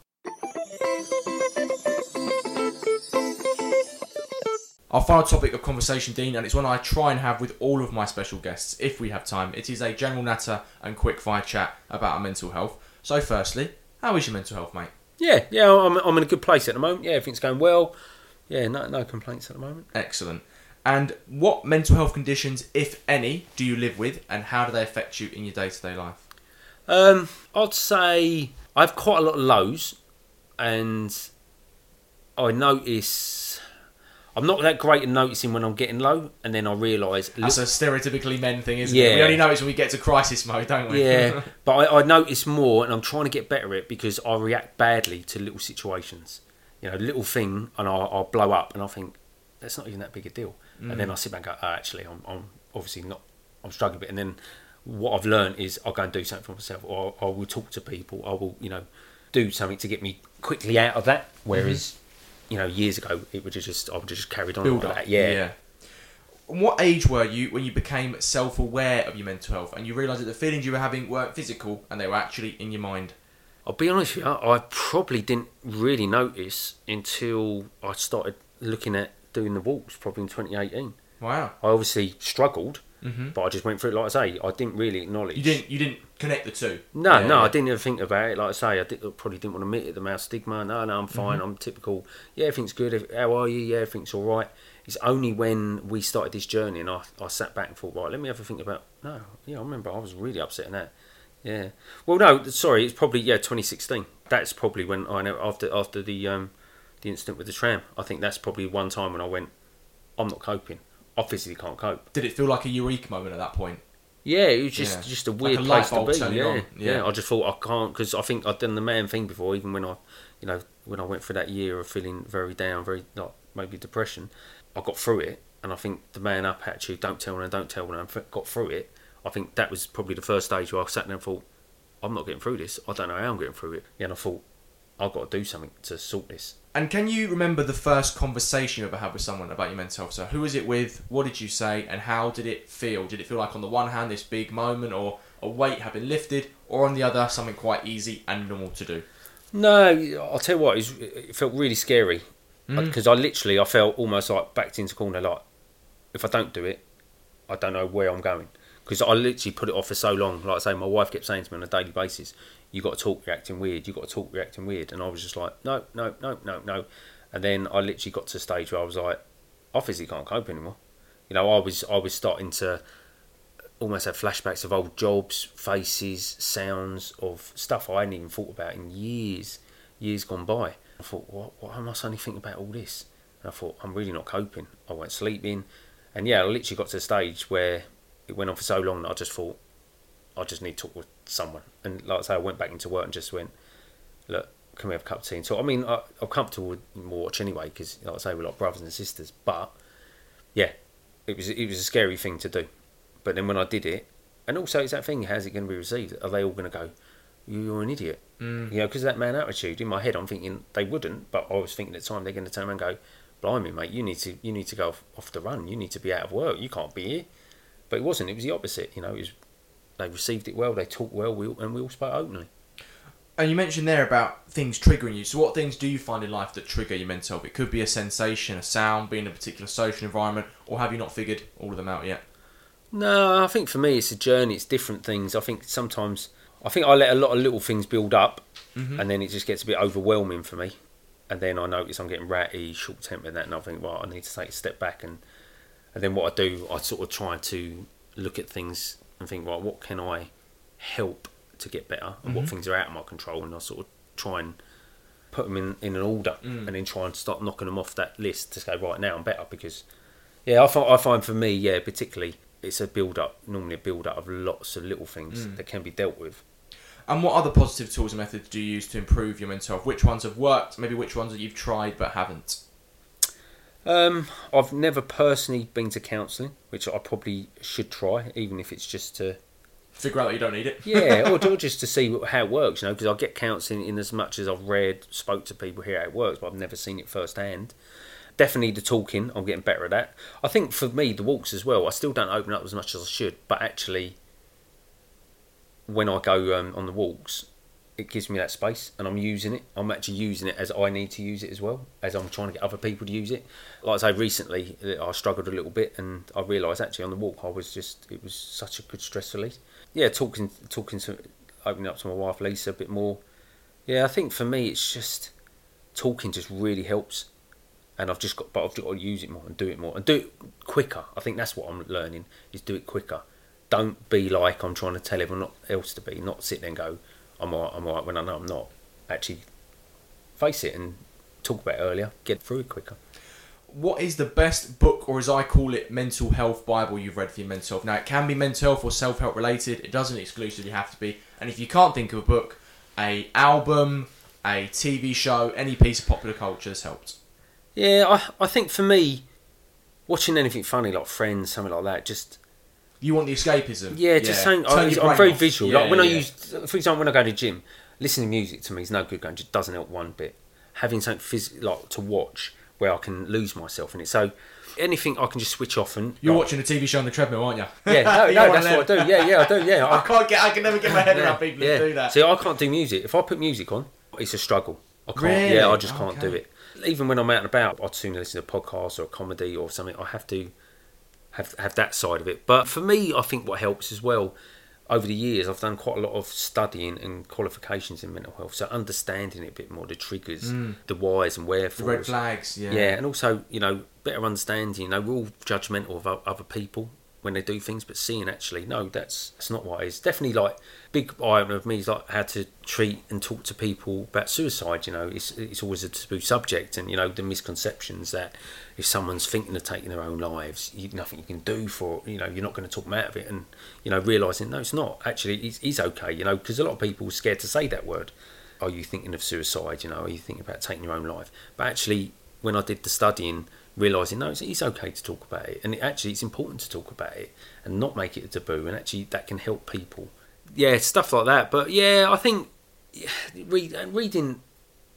Our final topic of conversation, Dean, and it's one I try and have with all of my special guests if we have time. It is a general natter and quick fire chat about our mental health. So, firstly, how is your mental health, mate? Yeah, yeah, I'm, I'm in a good place at the moment. Yeah, everything's going well. Yeah, no, no complaints at the moment. Excellent. And what mental health conditions, if any, do you live with, and how do they affect you in your day to day life? Um, I'd say I have quite a lot of lows, and I notice I'm not that great at noticing when I'm getting low, and then I realise. That's a stereotypically men thing, isn't it? Yeah. We only notice when we get to crisis mode, don't we? yeah, but I, I notice more, and I'm trying to get better at it because I react badly to little situations. You know, little thing, and I'll, I'll blow up, and I think that's not even that big a deal. And then mm. I sit back and go, oh, actually, I'm, I'm obviously not, I'm struggling a bit. And then what I've learned is I'll go and do something for myself, or I will talk to people. I will, you know, do something to get me quickly out of that. Whereas, mm-hmm. You know, years ago, it would have just, I would have just carried on Build like up. that. Yeah. And What age were you when you became self aware of your mental health and you realised that the feelings you were having weren't physical and they were actually in your mind? I'll be honest with you, I probably didn't really notice until I started looking at doing the walks, probably in 2018. Wow. I obviously struggled, hmm but I just went through it. Like I say, I didn't really acknowledge. You didn't. You didn't connect the two. No, Yeah, no, yeah. I didn't even think about it. Like I say, I did, probably didn't want to admit it. The mouth stigma. No, no, I'm fine. Mm-hmm. I'm typical. Yeah, everything's good. How are you? Yeah, everything's all right. It's only when we started this journey and I, I sat back and thought, right, let me have a think about. No, yeah, I remember I was really upset in that. Yeah. Well, no, sorry, it's probably yeah 2016. That's probably when I know after after the um the incident with the tram. I think that's probably one time when I went, I'm not coping. Physically can't cope. Did it feel like a eureka moment at that point? Yeah, it was just Yeah. just a weird a light place to bulb be. turning Yeah. on. yeah, Yeah. I just thought I can't because I think I'd done the man thing before. Even when I, you know, when I went through that year of feeling very down, very like maybe depression, I got through it, and I think the man up attitude, don't tell anyone, don't tell anyone, I got through it. I think that was probably the first stage where I sat there and thought, I'm not getting through this. I don't know how I'm getting through it. Yeah, and I thought I've got to do something to sort this. And can you remember the first conversation you ever had with someone about your mental health? So, who was it with? What did you say? And how did it feel? Did it feel like, on the one hand, this big moment, or a weight had been lifted, or on the other, something quite easy and normal to do? No, I'll tell you what, it, was, it felt really scary Mm. because I literally I felt almost like backed into a corner. Like if I don't do it, I don't know where I'm going because I literally put it off for so long. Like I say, my wife kept saying to me on a daily basis, "You got to talk, you're acting weird. You got to talk, you're acting weird." And I was just like, "No, no, no, no, no." And then I literally got to a stage where I was like, "I physically can't cope anymore." You know, I was I was starting to almost have flashbacks of old jobs, faces, sounds of stuff I hadn't even thought about in years, years gone by. I thought, what, what am I suddenly thinking about all this? And I thought, I'm really not coping. I went sleeping. And yeah, I literally got to a stage where it went on for so long that I just thought, I just need to talk with someone. And like I say, I went back into work and just went, look, can we have a cup of tea? And so, I mean, I, I'm comfortable with watch anyway because, like I say, we're like brothers and sisters. But yeah, it was it was a scary thing to do. But then when I did it, and also it's that thing: how's it going to be received? Are they all going to go, "You're an idiot"? Mm. You know, because that man attitude in my head, I'm thinking they wouldn't, but I was thinking at the time they're going to turn around and go, "Blimey, mate, you need to you need to go off, off the run. You need to be out of work. You can't be here." But it wasn't. It was the opposite. You know, it was they received it well. They talked well, we, and we all spoke openly. And you mentioned there about things triggering you. So, what things do you find in life that trigger your mental health? It could be a sensation, a sound, being in a particular social environment, or have you not figured all of them out yet? No, I think for me it's a journey. It's different things. I think sometimes I think I let a lot of little things build up, Mhm. and then it just gets a bit overwhelming for me. And then I notice I'm getting ratty, short tempered, and that, and I think, well, I need to take a step back. And and then what I do, I sort of try to look at things and think, well, what can I help to get better, and what Mhm. things are out of my control, and I sort of try and put them in, in an order, Mm. and then try and start knocking them off that list to say, right now I'm better because yeah, I find, I find for me, yeah, particularly, it's a build up, normally a build up of lots of little things Mm. that can be dealt with. And what other positive tools and methods do you use to improve your mental health? Which ones have worked? Maybe which ones that you've tried but haven't? Um, I've never personally been to counselling, which I probably should try, even if it's just to, Figure out that you don't need it. yeah, or, or just to see how it works, you know, because I get counselling in as much as I've read, spoke to people here how it works, but I've never seen it firsthand. Definitely the talking, I'm getting better at that. I think for me, the walks as well, I still don't open up as much as I should, but actually, when I go um, on the walks, it gives me that space and I'm using it. I'm actually using it as I need to use it as well, as I'm trying to get other people to use it. Like I say, recently uh, I struggled a little bit and I realised actually on the walk I was just, it was such a good stress release. Yeah, talking, talking to, opening up to my wife Lisa a bit more. Yeah, I think for me it's just, talking just really helps. And I've just got, but I've got to use it more and do it more and do it quicker. I think that's what I'm learning is do it quicker. Don't be like I'm trying to tell everyone else to be. Not sit there and go, I'm alright, I'm alright when I know I'm not. Actually, face it and talk about it earlier. Get through it quicker. What is the best book, or as I call it, mental health Bible you've read for your mental health? Now, it can be mental health or self help related. It doesn't exclusively have to be. And if you can't think of a book, a album, a TV show, any piece of popular culture has helped. Yeah, I, I think for me, watching anything funny like Friends, something like that, just You want the escapism. Yeah, just saying. I, I'm very off. visual. Yeah, like when I use, for example, when I go to the gym, listening to music to me is no good. Going just doesn't help one bit. Having something phys- like to watch where I can lose myself in it. So anything I can just switch off and You're like, watching a TV show on the treadmill, aren't you? Yeah, no, no, that's what I do. Yeah, yeah, I do. Yeah, I I, can't get. I can never get my head yeah, around people yeah. who do that. See, I can't do music. If I put music on, it's a struggle. I can't. Really? Yeah, I just can't do it. Even when I'm out and about, I'd sooner listen to a podcast or a comedy or something. I have to have have that side of it. But for me, I think what helps as well. Over the years, I've done quite a lot of studying and qualifications in mental health, so understanding it a bit more, the triggers, Mm. the whys and wherefores. the red flags. Yeah. Yeah. and also, you know, better understanding. You know, we're all judgmental of other people when they do things, but seeing actually, no, that's that's not what it is. Definitely, like big eye opener of me is like how to treat and talk to people about suicide. You know, it's it's always a taboo subject, and you know the misconceptions that if someone's thinking of taking their own lives, you, nothing you can do for you know you're not going to talk them out of it, and you know realizing no, it's not actually it's, it's okay. You know, because a lot of people are scared to say that word. Are you thinking of suicide? You know, are you thinking about taking your own life? But actually, when I did the studying, realizing no, it's, it's okay to talk about it, and it, actually it's important to talk about it and not make it a taboo, and actually that can help people. Yeah, stuff like that. But yeah, I think yeah, read, reading,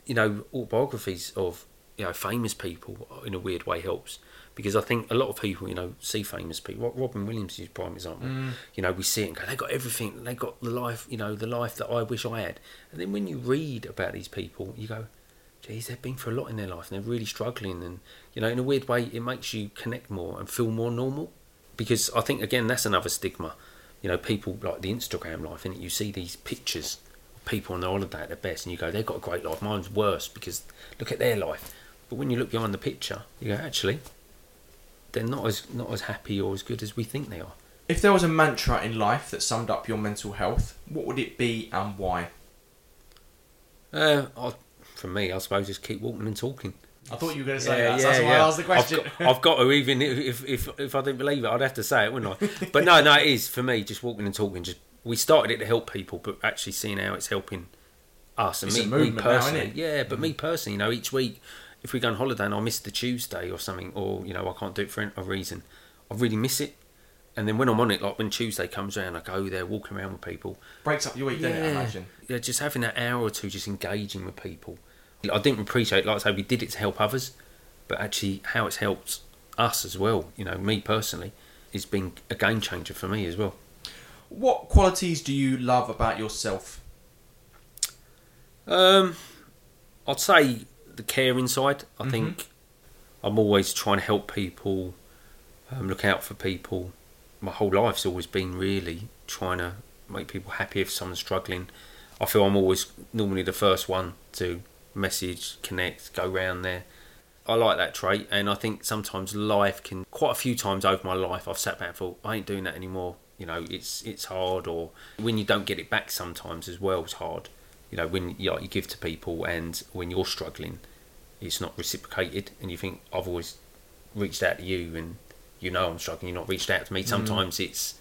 you know, autobiographies of you know famous people in a weird way helps because I think a lot of people, you know, see famous people. Robin Williams is prime example. Mm. You know, we see it and go, they got everything. They got the life, you know, the life that I wish I had. And then when you read about these people, you go, geez, they've been through a lot in their life and they're really struggling. And, you know, in a weird way, it makes you connect more and feel more normal. Because I think, again, that's another stigma. You know, people like the Instagram life, and you see these pictures of people on their holiday at their best, and you go, they've got a great life. Mine's worse because look at their life. But when you look behind the picture, you go, actually, they're not as not as happy or as good as we think they are. If there was a mantra in life that summed up your mental health, what would it be and why? Uh, I, for me, I suppose just keep walking and talking. I thought you were going to say that. so that's why I asked the question. I've got, I've got to even if, if if I didn't believe it, I'd have to say it, wouldn't I? but no, no, it is for me. Just walking and talking. Just we started it to help people, but actually seeing how it's helping us and It's a me, me now, personally. it? Yeah, but me mm-hmm. personally, you know, each week if we go on holiday and I miss the Tuesday or something, or you know I can't do it for a reason, I really miss it. And then when I'm on it, like when Tuesday comes around, I go there walking around with people. Breaks up your week, doesn't it? I imagine. Yeah, just having that hour or two just engaging with people. I didn't appreciate, like I say, we did it to help others, but actually how it's helped us as well, you know, me personally, has been a game changer for me as well. What qualities do you love about yourself? Um, I'd say the care inside. I think I'm always trying to help people, um, look out for people. My whole life's always been really trying to make people happy if someone's struggling. I feel I'm always normally the first one to message, connect, go round there. I like that trait, and I think sometimes life can. Quite a few times over my life, I've sat back and thought, I ain't doing that anymore. You know, it's it's hard, or when you don't get it back, sometimes as well, it's hard. You know, when you, like, you give to people, and when you're struggling, it's not reciprocated, and you think I've always reached out to you, and you know I'm struggling. You're not reached out to me. Mm. Sometimes it's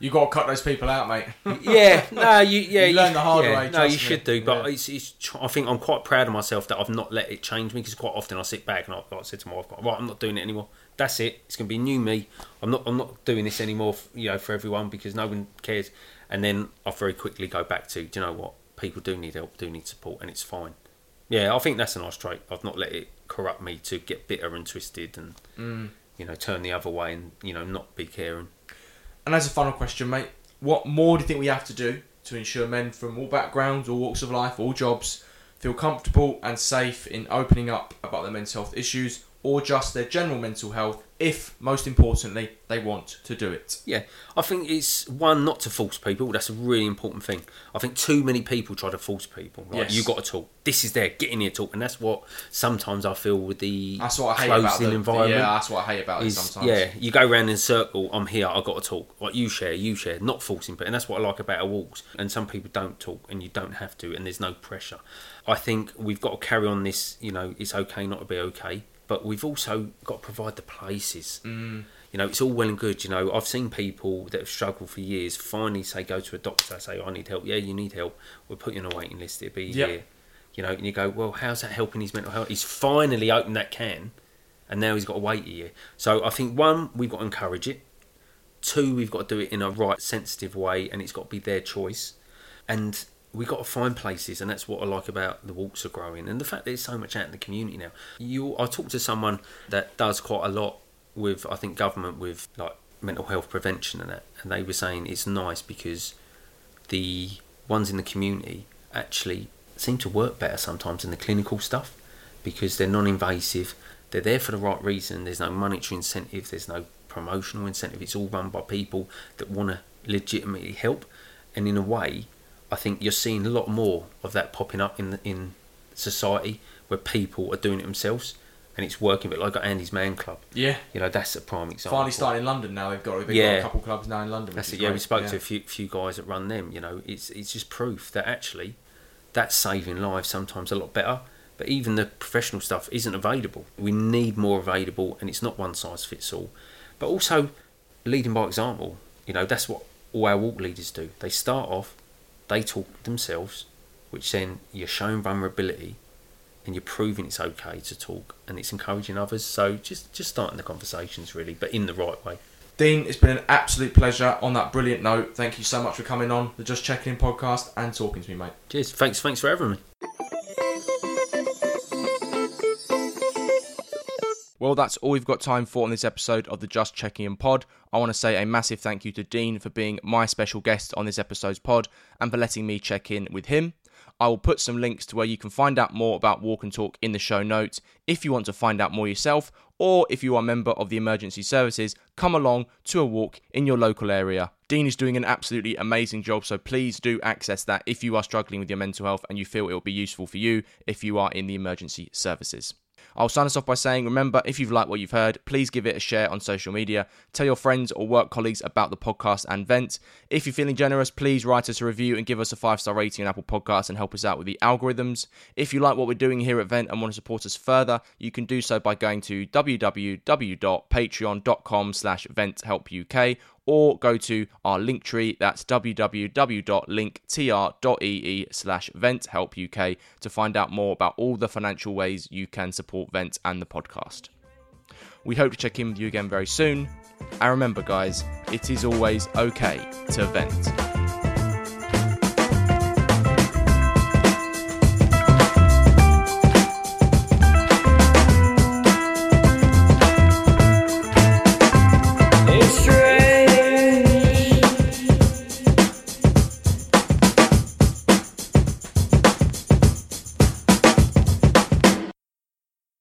You got to cut those people out, mate. yeah, no, you yeah, You learn the hard yeah, way, No, you me. should do, but Yeah. it's, it's. I think I'm quite proud of myself that I've not let it change me because quite often I sit back and I, like I said to my wife, right, I'm not doing it anymore. That's it. It's going to be new me. I'm not. I'm not doing this anymore. You know, for everyone because no one cares. And then I very quickly go back to, do you know what? People do need help, do need support, and it's fine. Yeah, I think that's a nice trait. I've not let it corrupt me to get bitter and twisted and Mm. you know turn the other way and you know not be caring. And as a final question, mate, what more do you think we have to do to ensure men from all backgrounds, all walks of life, all jobs feel comfortable and safe in opening up about their mental health issues or just their general mental health if, most importantly, they want to do it? Yeah, I think it's one not to force people. That's a really important thing. I think too many people try to force people. Like, Yes. you got to talk. This is there. Get in here, talk. And that's what sometimes I feel with the That's what I hate about the environment. Yeah, that's what I hate about it is, sometimes. yeah, you go around in a circle. I'm here. I got to talk. Like you share, you share, not forcing. But and that's what I like about our walks. And some people don't talk, and you don't have to, and there's no pressure. I think we've got to carry on this. You know, it's okay not to be okay, but we've also got to provide the places. Mm. You know, it's all well and good. You know, I've seen people that have struggled for years finally say, go to a doctor, say, I need help. Yeah, you need help. We'll put you on a waiting list. It'll be Yep. here. You know, and you go, well, how's that helping his mental health? He's finally opened that can, and now he's got to wait a year. So I think one, we've got to encourage it. Two, we've got to do it in a right, sensitive way, and it's got to be their choice. And we've got to find places, and that's what I like about the walks are growing, and the fact that there's so much out in the community now. You, I talked to someone that does quite a lot with, I think, government with like mental health prevention and that, and they were saying it's nice because the ones in the community actually seem to work better sometimes than the clinical stuff because they're non-invasive. They're there for the right reason. There's no monetary incentive. There's no promotional incentive. It's all run by people that want to legitimately help. And in a way, I think you're seeing a lot more of that popping up in in society where people are doing it themselves and it's working. But like Andy's Man Club, Yeah. you know, that's a prime example. Finally starting in London now. They've got, they've got a couple clubs now in London. That's it. Yeah, we spoke Yeah. to a few few guys that run them. You know, it's it's just proof that actually that's saving lives sometimes a lot better. But even the professional stuff isn't available. We need more available, and it's not one size fits all. But also leading by example. You know, that's what all our walk leaders do. They start off, they talk themselves, which then you're showing vulnerability, and you're proving it's okay to talk, and it's encouraging others. So just just starting the conversations really, but in the right way. Dean, it's been an absolute pleasure on that brilliant note. Thank you so much for coming on the Just Checking In podcast and talking to me, mate. Cheers. Thanks. Thanks for having me. Well, that's all we've got time for on this episode of the Just Checking In pod. I want to say a massive thank you to Dean for being my special guest on this episode's pod and for letting me check in with him. I will put some links to where you can find out more about Walk and Talk in the show notes. If you want to find out more yourself, or if you are a member of the emergency services, come along to a walk in your local area. Dean is doing an absolutely amazing job, so please do access that if you are struggling with your mental health and you feel it will be useful for you if you are in the emergency services. I'll sign us off by saying remember, if you've liked what you've heard, please give it a share on social media. Tell your friends or work colleagues about the podcast and Vent. If you're feeling generous, please write us a review and give us a five star rating on Apple Podcasts and help us out with the algorithms. If you like what we're doing here at Vent and want to support us further, you can do so by going to www.patreon.com slash venthelpuk or go to our link tree. That's www.linktr.ee slash venthelpuk to find out more about all the financial ways you can support vent and the podcast. We hope to check in with you again very soon. And remember guys it is always okay to vent